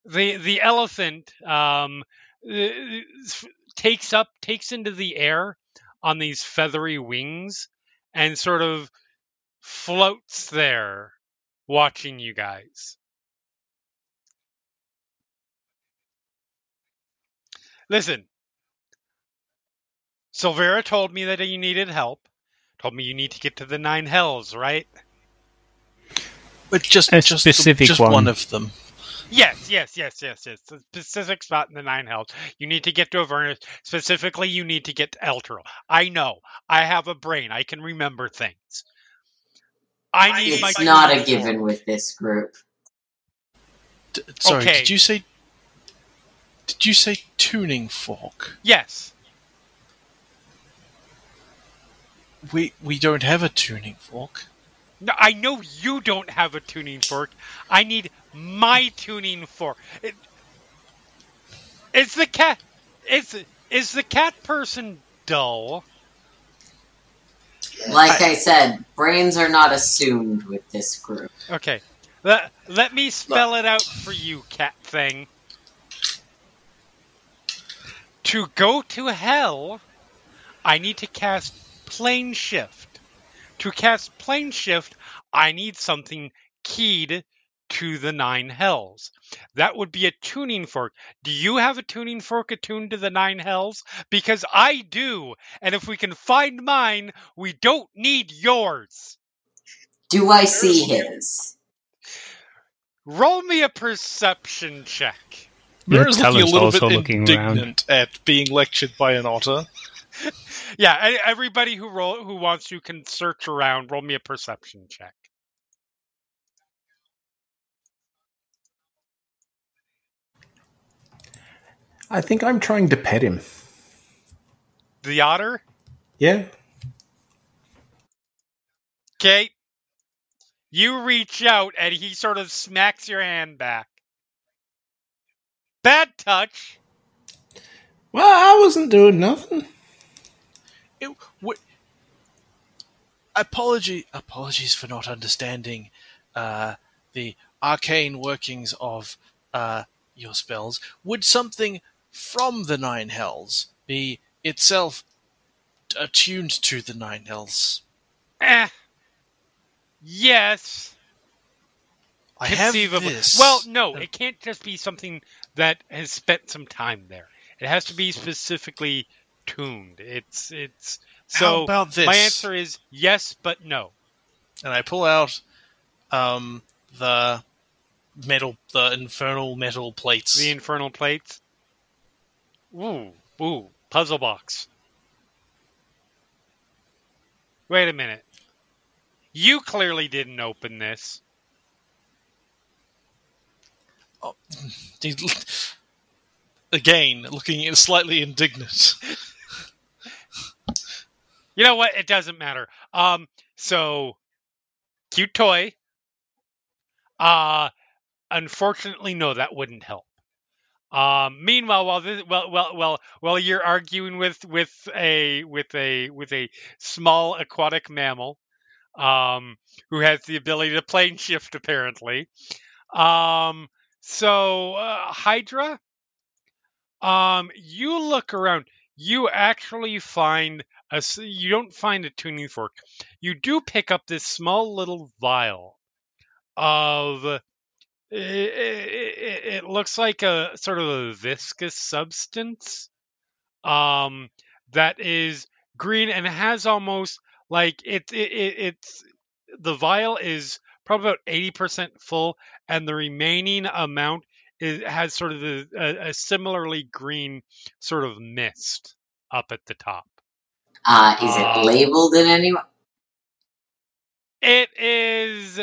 the the elephant um uh, takes up takes into the air on these feathery wings and sort of floats there watching you guys. Listen, Sylvira told me that you needed help. Told me you need to get to the nine hells, right? But just A just the- specific just one. one of them. Yes, yes, yes, yes, yes. A specific spot in the nine hells. You need to get to Avernus. Specifically, you need to get to Elturel. I know. I have a brain. I can remember things. I need my It's not a given with this group. D- sorry, Okay. did you say? Did you say tuning fork? Yes. We we don't have a tuning fork. No, I know you don't have a tuning fork. I need my tuning fork. It, is the cat is is the cat person dull? Like I said, brains are not assumed with this group. Okay. Let, let me spell it out for you, cat thing. To go to hell, I need to cast plane shift. To cast plane shift, I need something keyed to the nine hells. That would be a tuning fork. Do you have a tuning fork attuned to the nine hells? Because I do. And if we can find mine, we don't need yours. Do I see his? Roll me a perception check. Your Mirror's looking a little also bit looking indignant at being lectured by an otter. Yeah, everybody who roll who wants to can search around. Roll me a perception check. I think I'm trying to pet him. The otter. Yeah. Okay. You reach out and he sort of smacks your hand back. Bad touch. Well, I wasn't doing nothing. It, w- apology, apologies for not understanding uh, the arcane workings of uh, your spells. Would something from the Nine Hells be itself attuned to the Nine Hells? Eh. Yes. I have this. Well, no, it can't just be something that has spent some time there. It has to be specifically tuned. It's it's so How about this? my answer is yes, but no. and I pull out um, the metal, the infernal metal plates. The infernal plates. Ooh, ooh, puzzle box. Wait a minute. You clearly didn't open this. He's- Again, looking slightly indignant. You know what? It doesn't matter. Um, so cute toy. Uh unfortunately, no, that wouldn't help. Um, meanwhile, while this, well, well, well, while you're arguing with with a with a with a small aquatic mammal, um, who has the ability to plane shift, apparently. Um, so uh, Hydra, um, you look around. You actually find a. You don't find a tuning fork. You do pick up this small little vial of. It, it, it looks like a sort of a viscous substance, um, that is green and has almost like it, it, it it's the vial is probably about eighty percent full, and the remaining amount is, has sort of the, a, a similarly green sort of mist up at the top. Uh, is it labeled in any way? It is.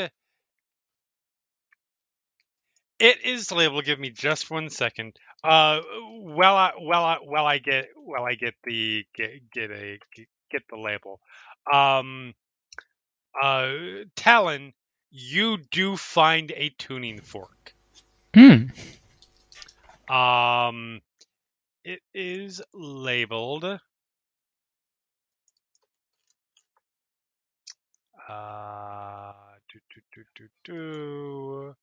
It is labeled. Give me just one second. Uh, well, I, well, I, well, I get, well, I get the get, get a get the label. Um, uh, Talon, you do find a tuning fork. Hmm. Um, it is labeled. Uh, do, do, do, do, do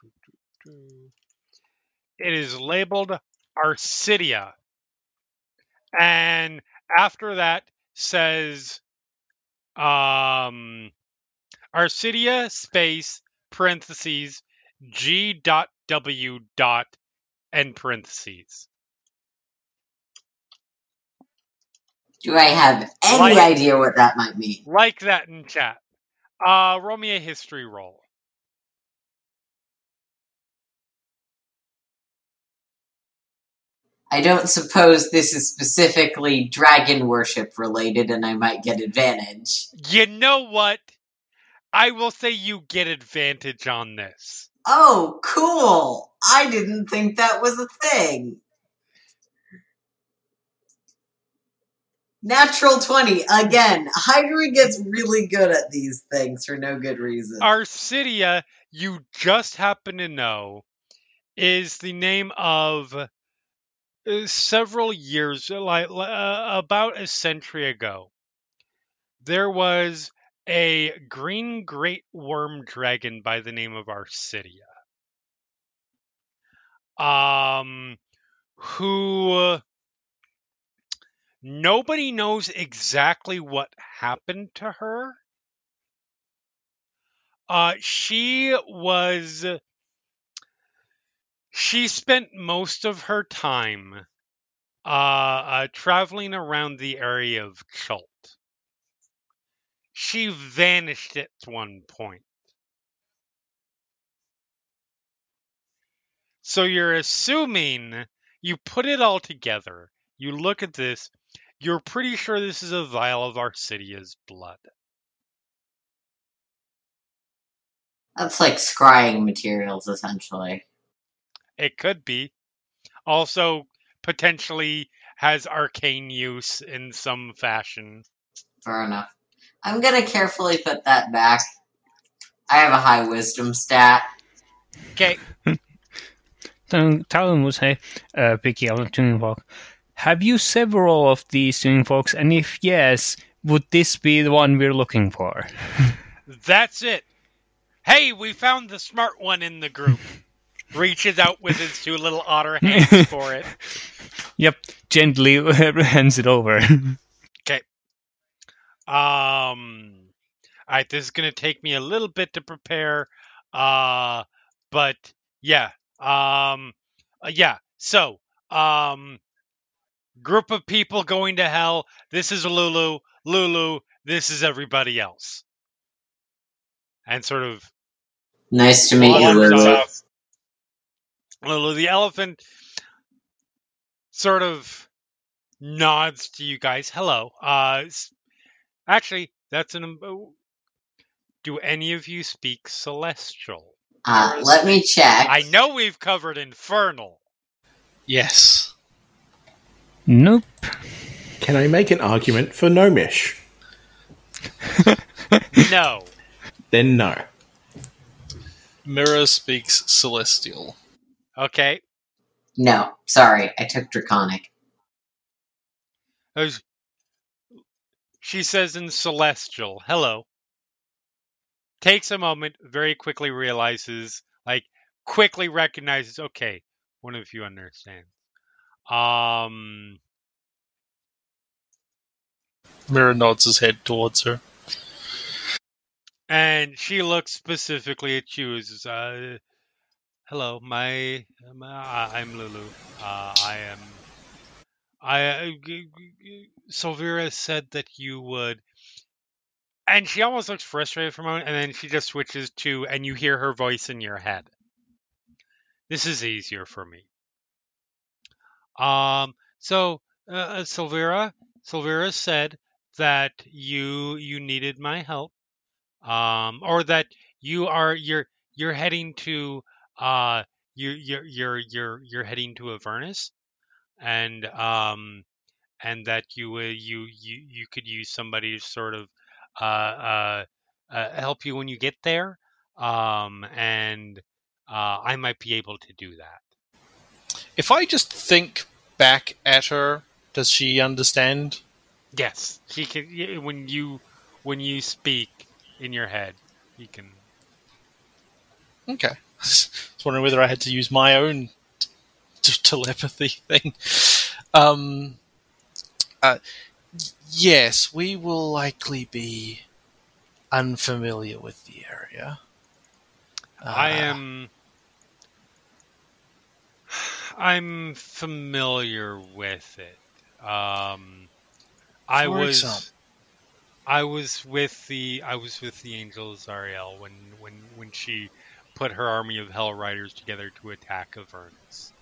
do, do, do. It is labeled Arcidia. And after that says um Arcidia space parentheses G dot W dot end parentheses. Do I have any Like- idea what that might mean? Like that in chat. Uh roll me a history roll. I don't suppose this is specifically dragon worship related and I might get advantage. You know what? I will say you get advantage on this. Oh, cool! I didn't think that was a thing. Natural 20. Again, Hydra gets really good at these things for no good reason. Arcidia, you just happen to know, is the name of several years, like uh, about a century ago. There was a green great worm dragon by the name of Arcidia. Um, who nobody knows exactly what happened to her. Uh, she was. She spent most of her time uh, uh, traveling around the area of Chult. She vanished at one point. So you're assuming you put it all together. You look at this. You're pretty sure this is a vial of Arcidia's blood. That's like scrying materials, essentially. It could be. Also, potentially has arcane use in some fashion. Fair enough. I'm gonna carefully put that back. I have a high wisdom stat. Okay. Tal- Talon will say, uh, picking up the tuning fork, have you several of these tuning forks? And if yes, would this be the one we're looking for? That's it. Hey, we found the smart one in the group. Reaches out with his two little otter hands for it. Yep, gently hands it over. Okay. Um, all right, this is gonna take me a little bit to prepare. Uh, but yeah, um, uh, yeah. So, um, group of people going to hell. This is Lulu. Lulu. This is everybody else. And sort of Nice to meet you, Lulu. so- Lulu the elephant sort of nods to you guys. Hello. Uh, actually, that's an. um, Do any of you speak Celestial? Uh, let me check. I know we've covered Infernal. Yes. nope. Can I make an argument for Gnomish? No. Then no. Mirror speaks celestial. Okay. No, sorry, I took Draconic. As- She says in Celestial, hello. Takes a moment, very quickly realizes, like, quickly recognizes, okay, one of you understands. Um, Mirror nods his head towards her. and she looks specifically at you as, uh, hello, my, my I'm Lulu. Uh, I am, I, uh, Sylvira said that you would, and she almost looks frustrated for a moment, and then she just switches to, and you hear her voice in your head. This is easier for me. Um, so, uh, Sylvira, Sylvira said that you you needed my help, um, or that you are you're you're heading to uh you you're you're you're you're heading to Avernus, and um and that you would you you you could use somebody to sort of uh uh, uh help you when you get there, um and uh I might be able to do that. If I just think back at her, does she understand? Yes, he can. When you when you speak in your head, he can. Okay. I was wondering whether I had to use my own t- telepathy thing. Um, uh, yes, we will likely be unfamiliar with the area. I Uh, am. I'm familiar with it. Um, I was. example. I was with the I was with the Angel Zariel when when when she put her army of Hell Riders together to attack Avernus.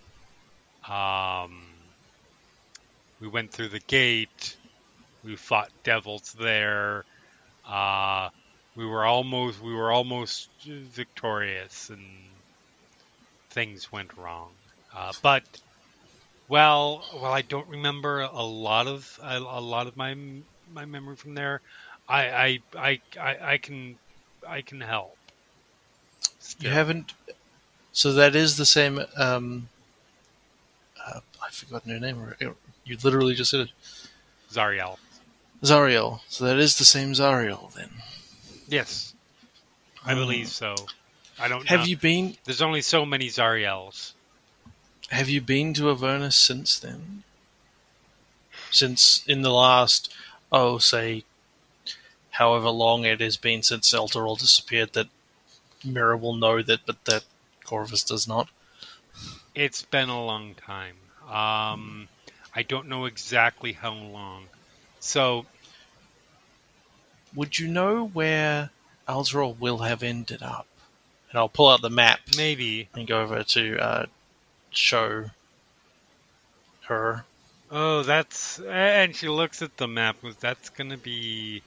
Um, we went through the gate. We fought devils there. Uh, we were almost we were almost victorious, and things went wrong. Uh, but well, well, I don't remember a lot of a, a lot of my my memory from there. I I I I, I can I can help. You Still. haven't. So that is the same. Um, uh, I've forgotten her name. You literally just said it. Zariel. Zariel. So that is the same Zariel then. Yes, I believe so. I don't Have know. you been? There's only so many Zariels. Have you been to Avernus since then? Since in the last, oh, say, however long it has been since Elturel disappeared, that Mirror will know that, but that Korvys does not. It's been a long time. Um, I don't know exactly how long. So Would you know where Elturel will have ended up? And I'll pull out the map maybe. and go over to uh, show her. Oh, that's and she looks at the map. That's gonna be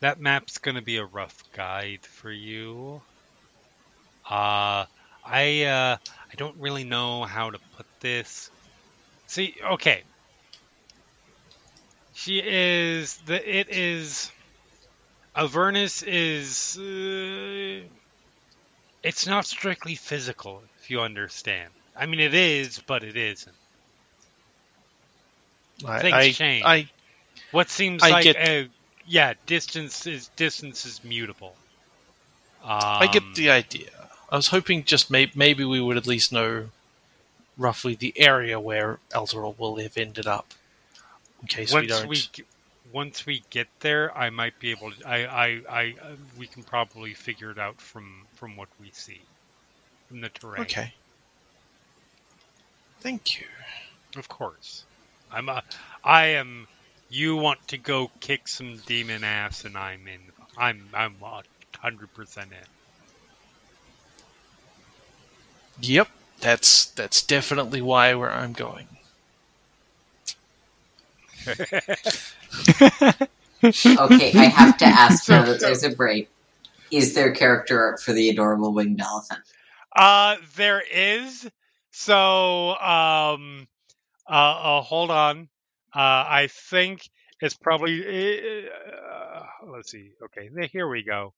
that map's gonna be a rough guide for you. Uh, I uh, I don't really know how to put this. See, okay. She is the. It is. Avernus is. Uh, It's not strictly physical, if you understand. I mean, it is, but it isn't. I, Things I, change. I What seems I like, get- uh, yeah, distance is distance is mutable. Um, I get the idea. I was hoping just may- maybe we would at least know roughly the area where Elturel will have ended up, in case we once don't. we once we get there, I might be able to. I, I, I, we can probably figure it out from from what we see from the terrain. Okay. Thank you. Of course, I'm a. I am. You want to go kick some demon ass, and I'm in. I'm. I'm a hundred percent in. Yep, that's that's definitely why where I'm going. Okay, I have to ask So- now that there's a break. Is there character art for the adorable winged elephant? Uh, there is. So, um, uh, uh hold on. Uh, I think it's probably. Uh, let's see. Okay, here we go.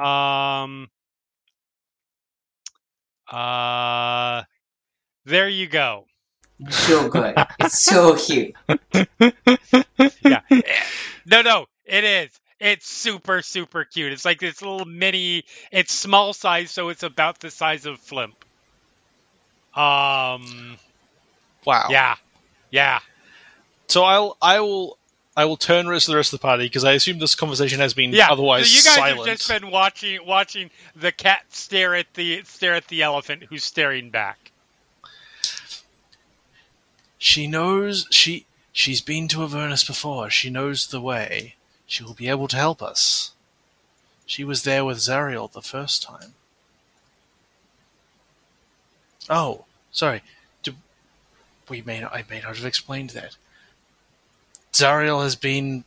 Um. Uh. There you go. So good. It's so cute. Yeah. no, no, it is. It's super, super cute. It's like this little mini. It's small size, so it's about the size of Flimp. Um. Wow. Yeah. Yeah. So I'll I will I will turn to the rest of the party because I assume this conversation has been Yeah. otherwise so you guys silent. have just been watching watching the cat stare at the stare at the elephant who's staring back. She knows she she's been to Avernus before. She knows the way. She will be able to help us. She was there with Zariel the first time. Oh, sorry. We may not, I may not have explained that. Zariel has been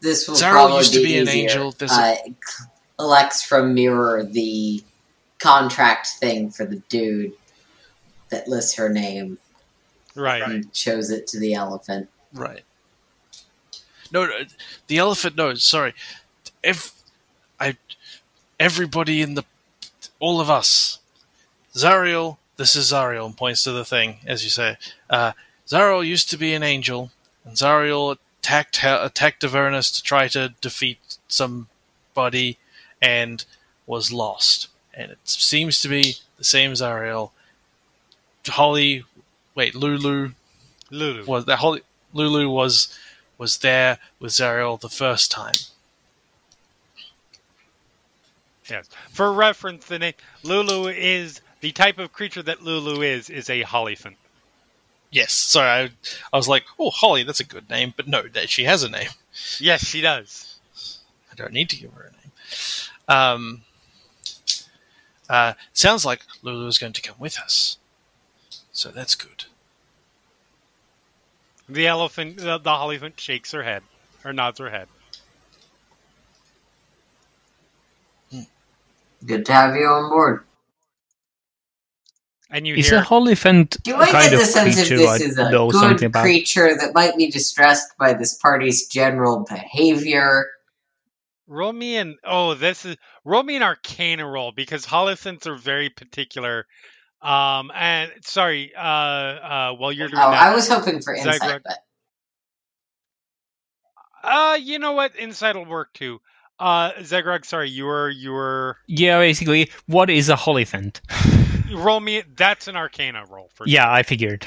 This will Zariel probably used to be an easier. angel. There's a- Uh, Alex from Mirror, the contract thing for the dude that lists her name Right. and shows it to the elephant. Right. No, no, the elephant. No, sorry. Ev- I, everybody in the, all of us. Zariel, this is Zariel, and points to the thing as you say. Uh, Zariel used to be an angel, and Zariel attacked attacked Avernus to try to defeat somebody, and was lost. And it seems to be the same Zariel. Holly, wait, Lulu Lulu. was that Holly Lulu was was there with Zariel the first time. Yes. For reference, the name Lulu is the type of creature that Lulu is is a hollyphant. Yes, sorry, I, I was like, oh, Holly, that's a good name, but no, that she has a name. Yes, she does. I don't need to give her a name. Um, uh, sounds like Lulu is going to come with us, so that's good. The elephant, the, the hollyphant, shakes her head or nods her head. Good to have you on board. And you Is hear a Hollyphant Do I kind get of the sense that creature this I is a know good something about? creature that might be distressed by this party's general behavior? roll me an oh this is roll me an arcana roll because hollyphants are very particular. Um and sorry, uh uh while you're doing Oh, that, I was hoping for Zaghrog. insight, but uh you know what insight will work too. Uh Zaghrog, sorry, you were you were Yeah, basically, what is a Hollyphant? roll me that's an arcana roll for yeah, I figured.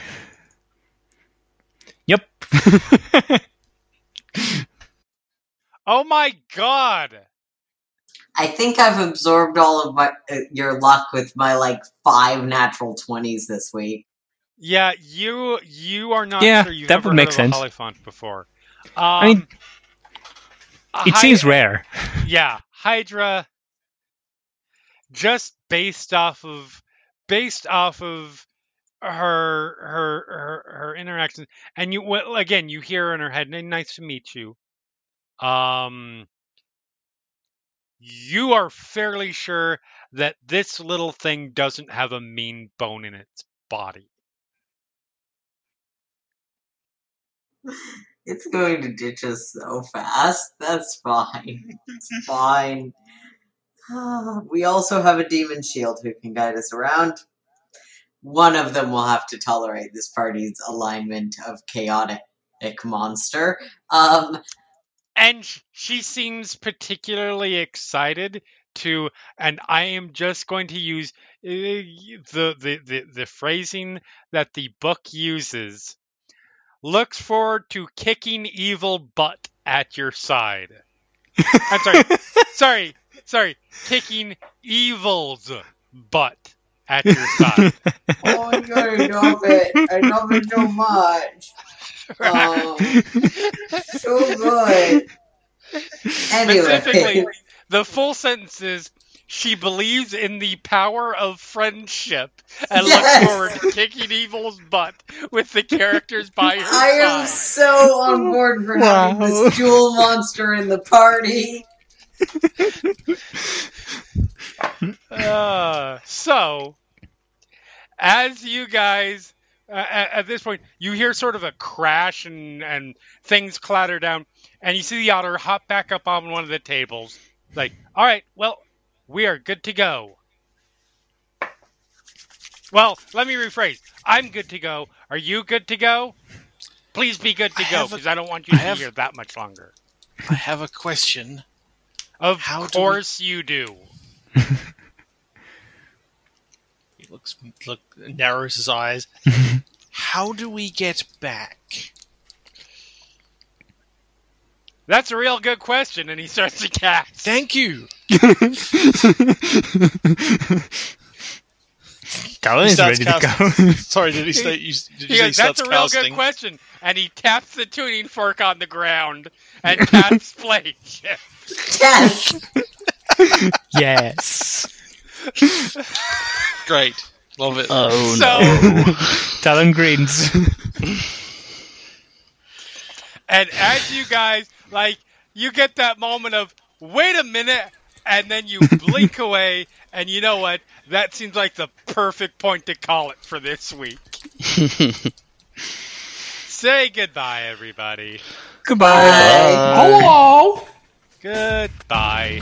Yep. Oh my god! I think I've absorbed all of my uh, your luck with my like five natural twenties this week. Yeah, you you are not Yeah, sure you've that ever would make heard of sense. a Hollyphant before. Um, I mean, it hy- seems rare. Yeah, Hydra. Just based off of based off of her her her her interactions, and you well, again you hear in her head, "Nice to meet you." Um, you are fairly sure that this little thing doesn't have a mean bone in its body. It's going to ditch us so fast. That's fine. It's fine. We also have a demon shield who can guide us around. One of them will have to tolerate this party's alignment of chaotic monster. Um, and she seems particularly excited to and i am just going to use uh, the, the the the phrasing that the book uses looks forward to kicking evil butt at your side i'm sorry sorry sorry kicking evil's butt at your side oh, I love it. I love it so much. Um, so good. Specifically, the full sentence is she believes in the power of friendship and Yes! looks forward to kicking evil's butt with the characters by her I am so on board for having this jewel monster in the party. Uh, so, as you guys, uh, at, at this point, you hear sort of a crash and, and things clatter down, and you see the otter hop back up on one of the tables. Like, all right, well, we are good to go. Well, let me rephrase. I'm good to go. Are you good to go? Please be good to I go, because I don't want you to have- be here that much longer. I have a question. Of How do we- course you do. He looks look narrows his eyes. How do we get back? That's a real good question, and he starts to cast. Thank you. Talon is starts ready to go. Sorry, did he say you? Did you He say he goes, That's a real casting? good question. And he taps the tuning fork on the ground and casts plane shift. Yes. yes. Great, love it. Oh So- no. Talon greens. And as you guys, like, you get that moment of, wait a minute, and then you blink away, and you know what? That seems like the perfect point to call it for this week. Say goodbye, everybody. Goodbye. Bye. Hello. Goodbye.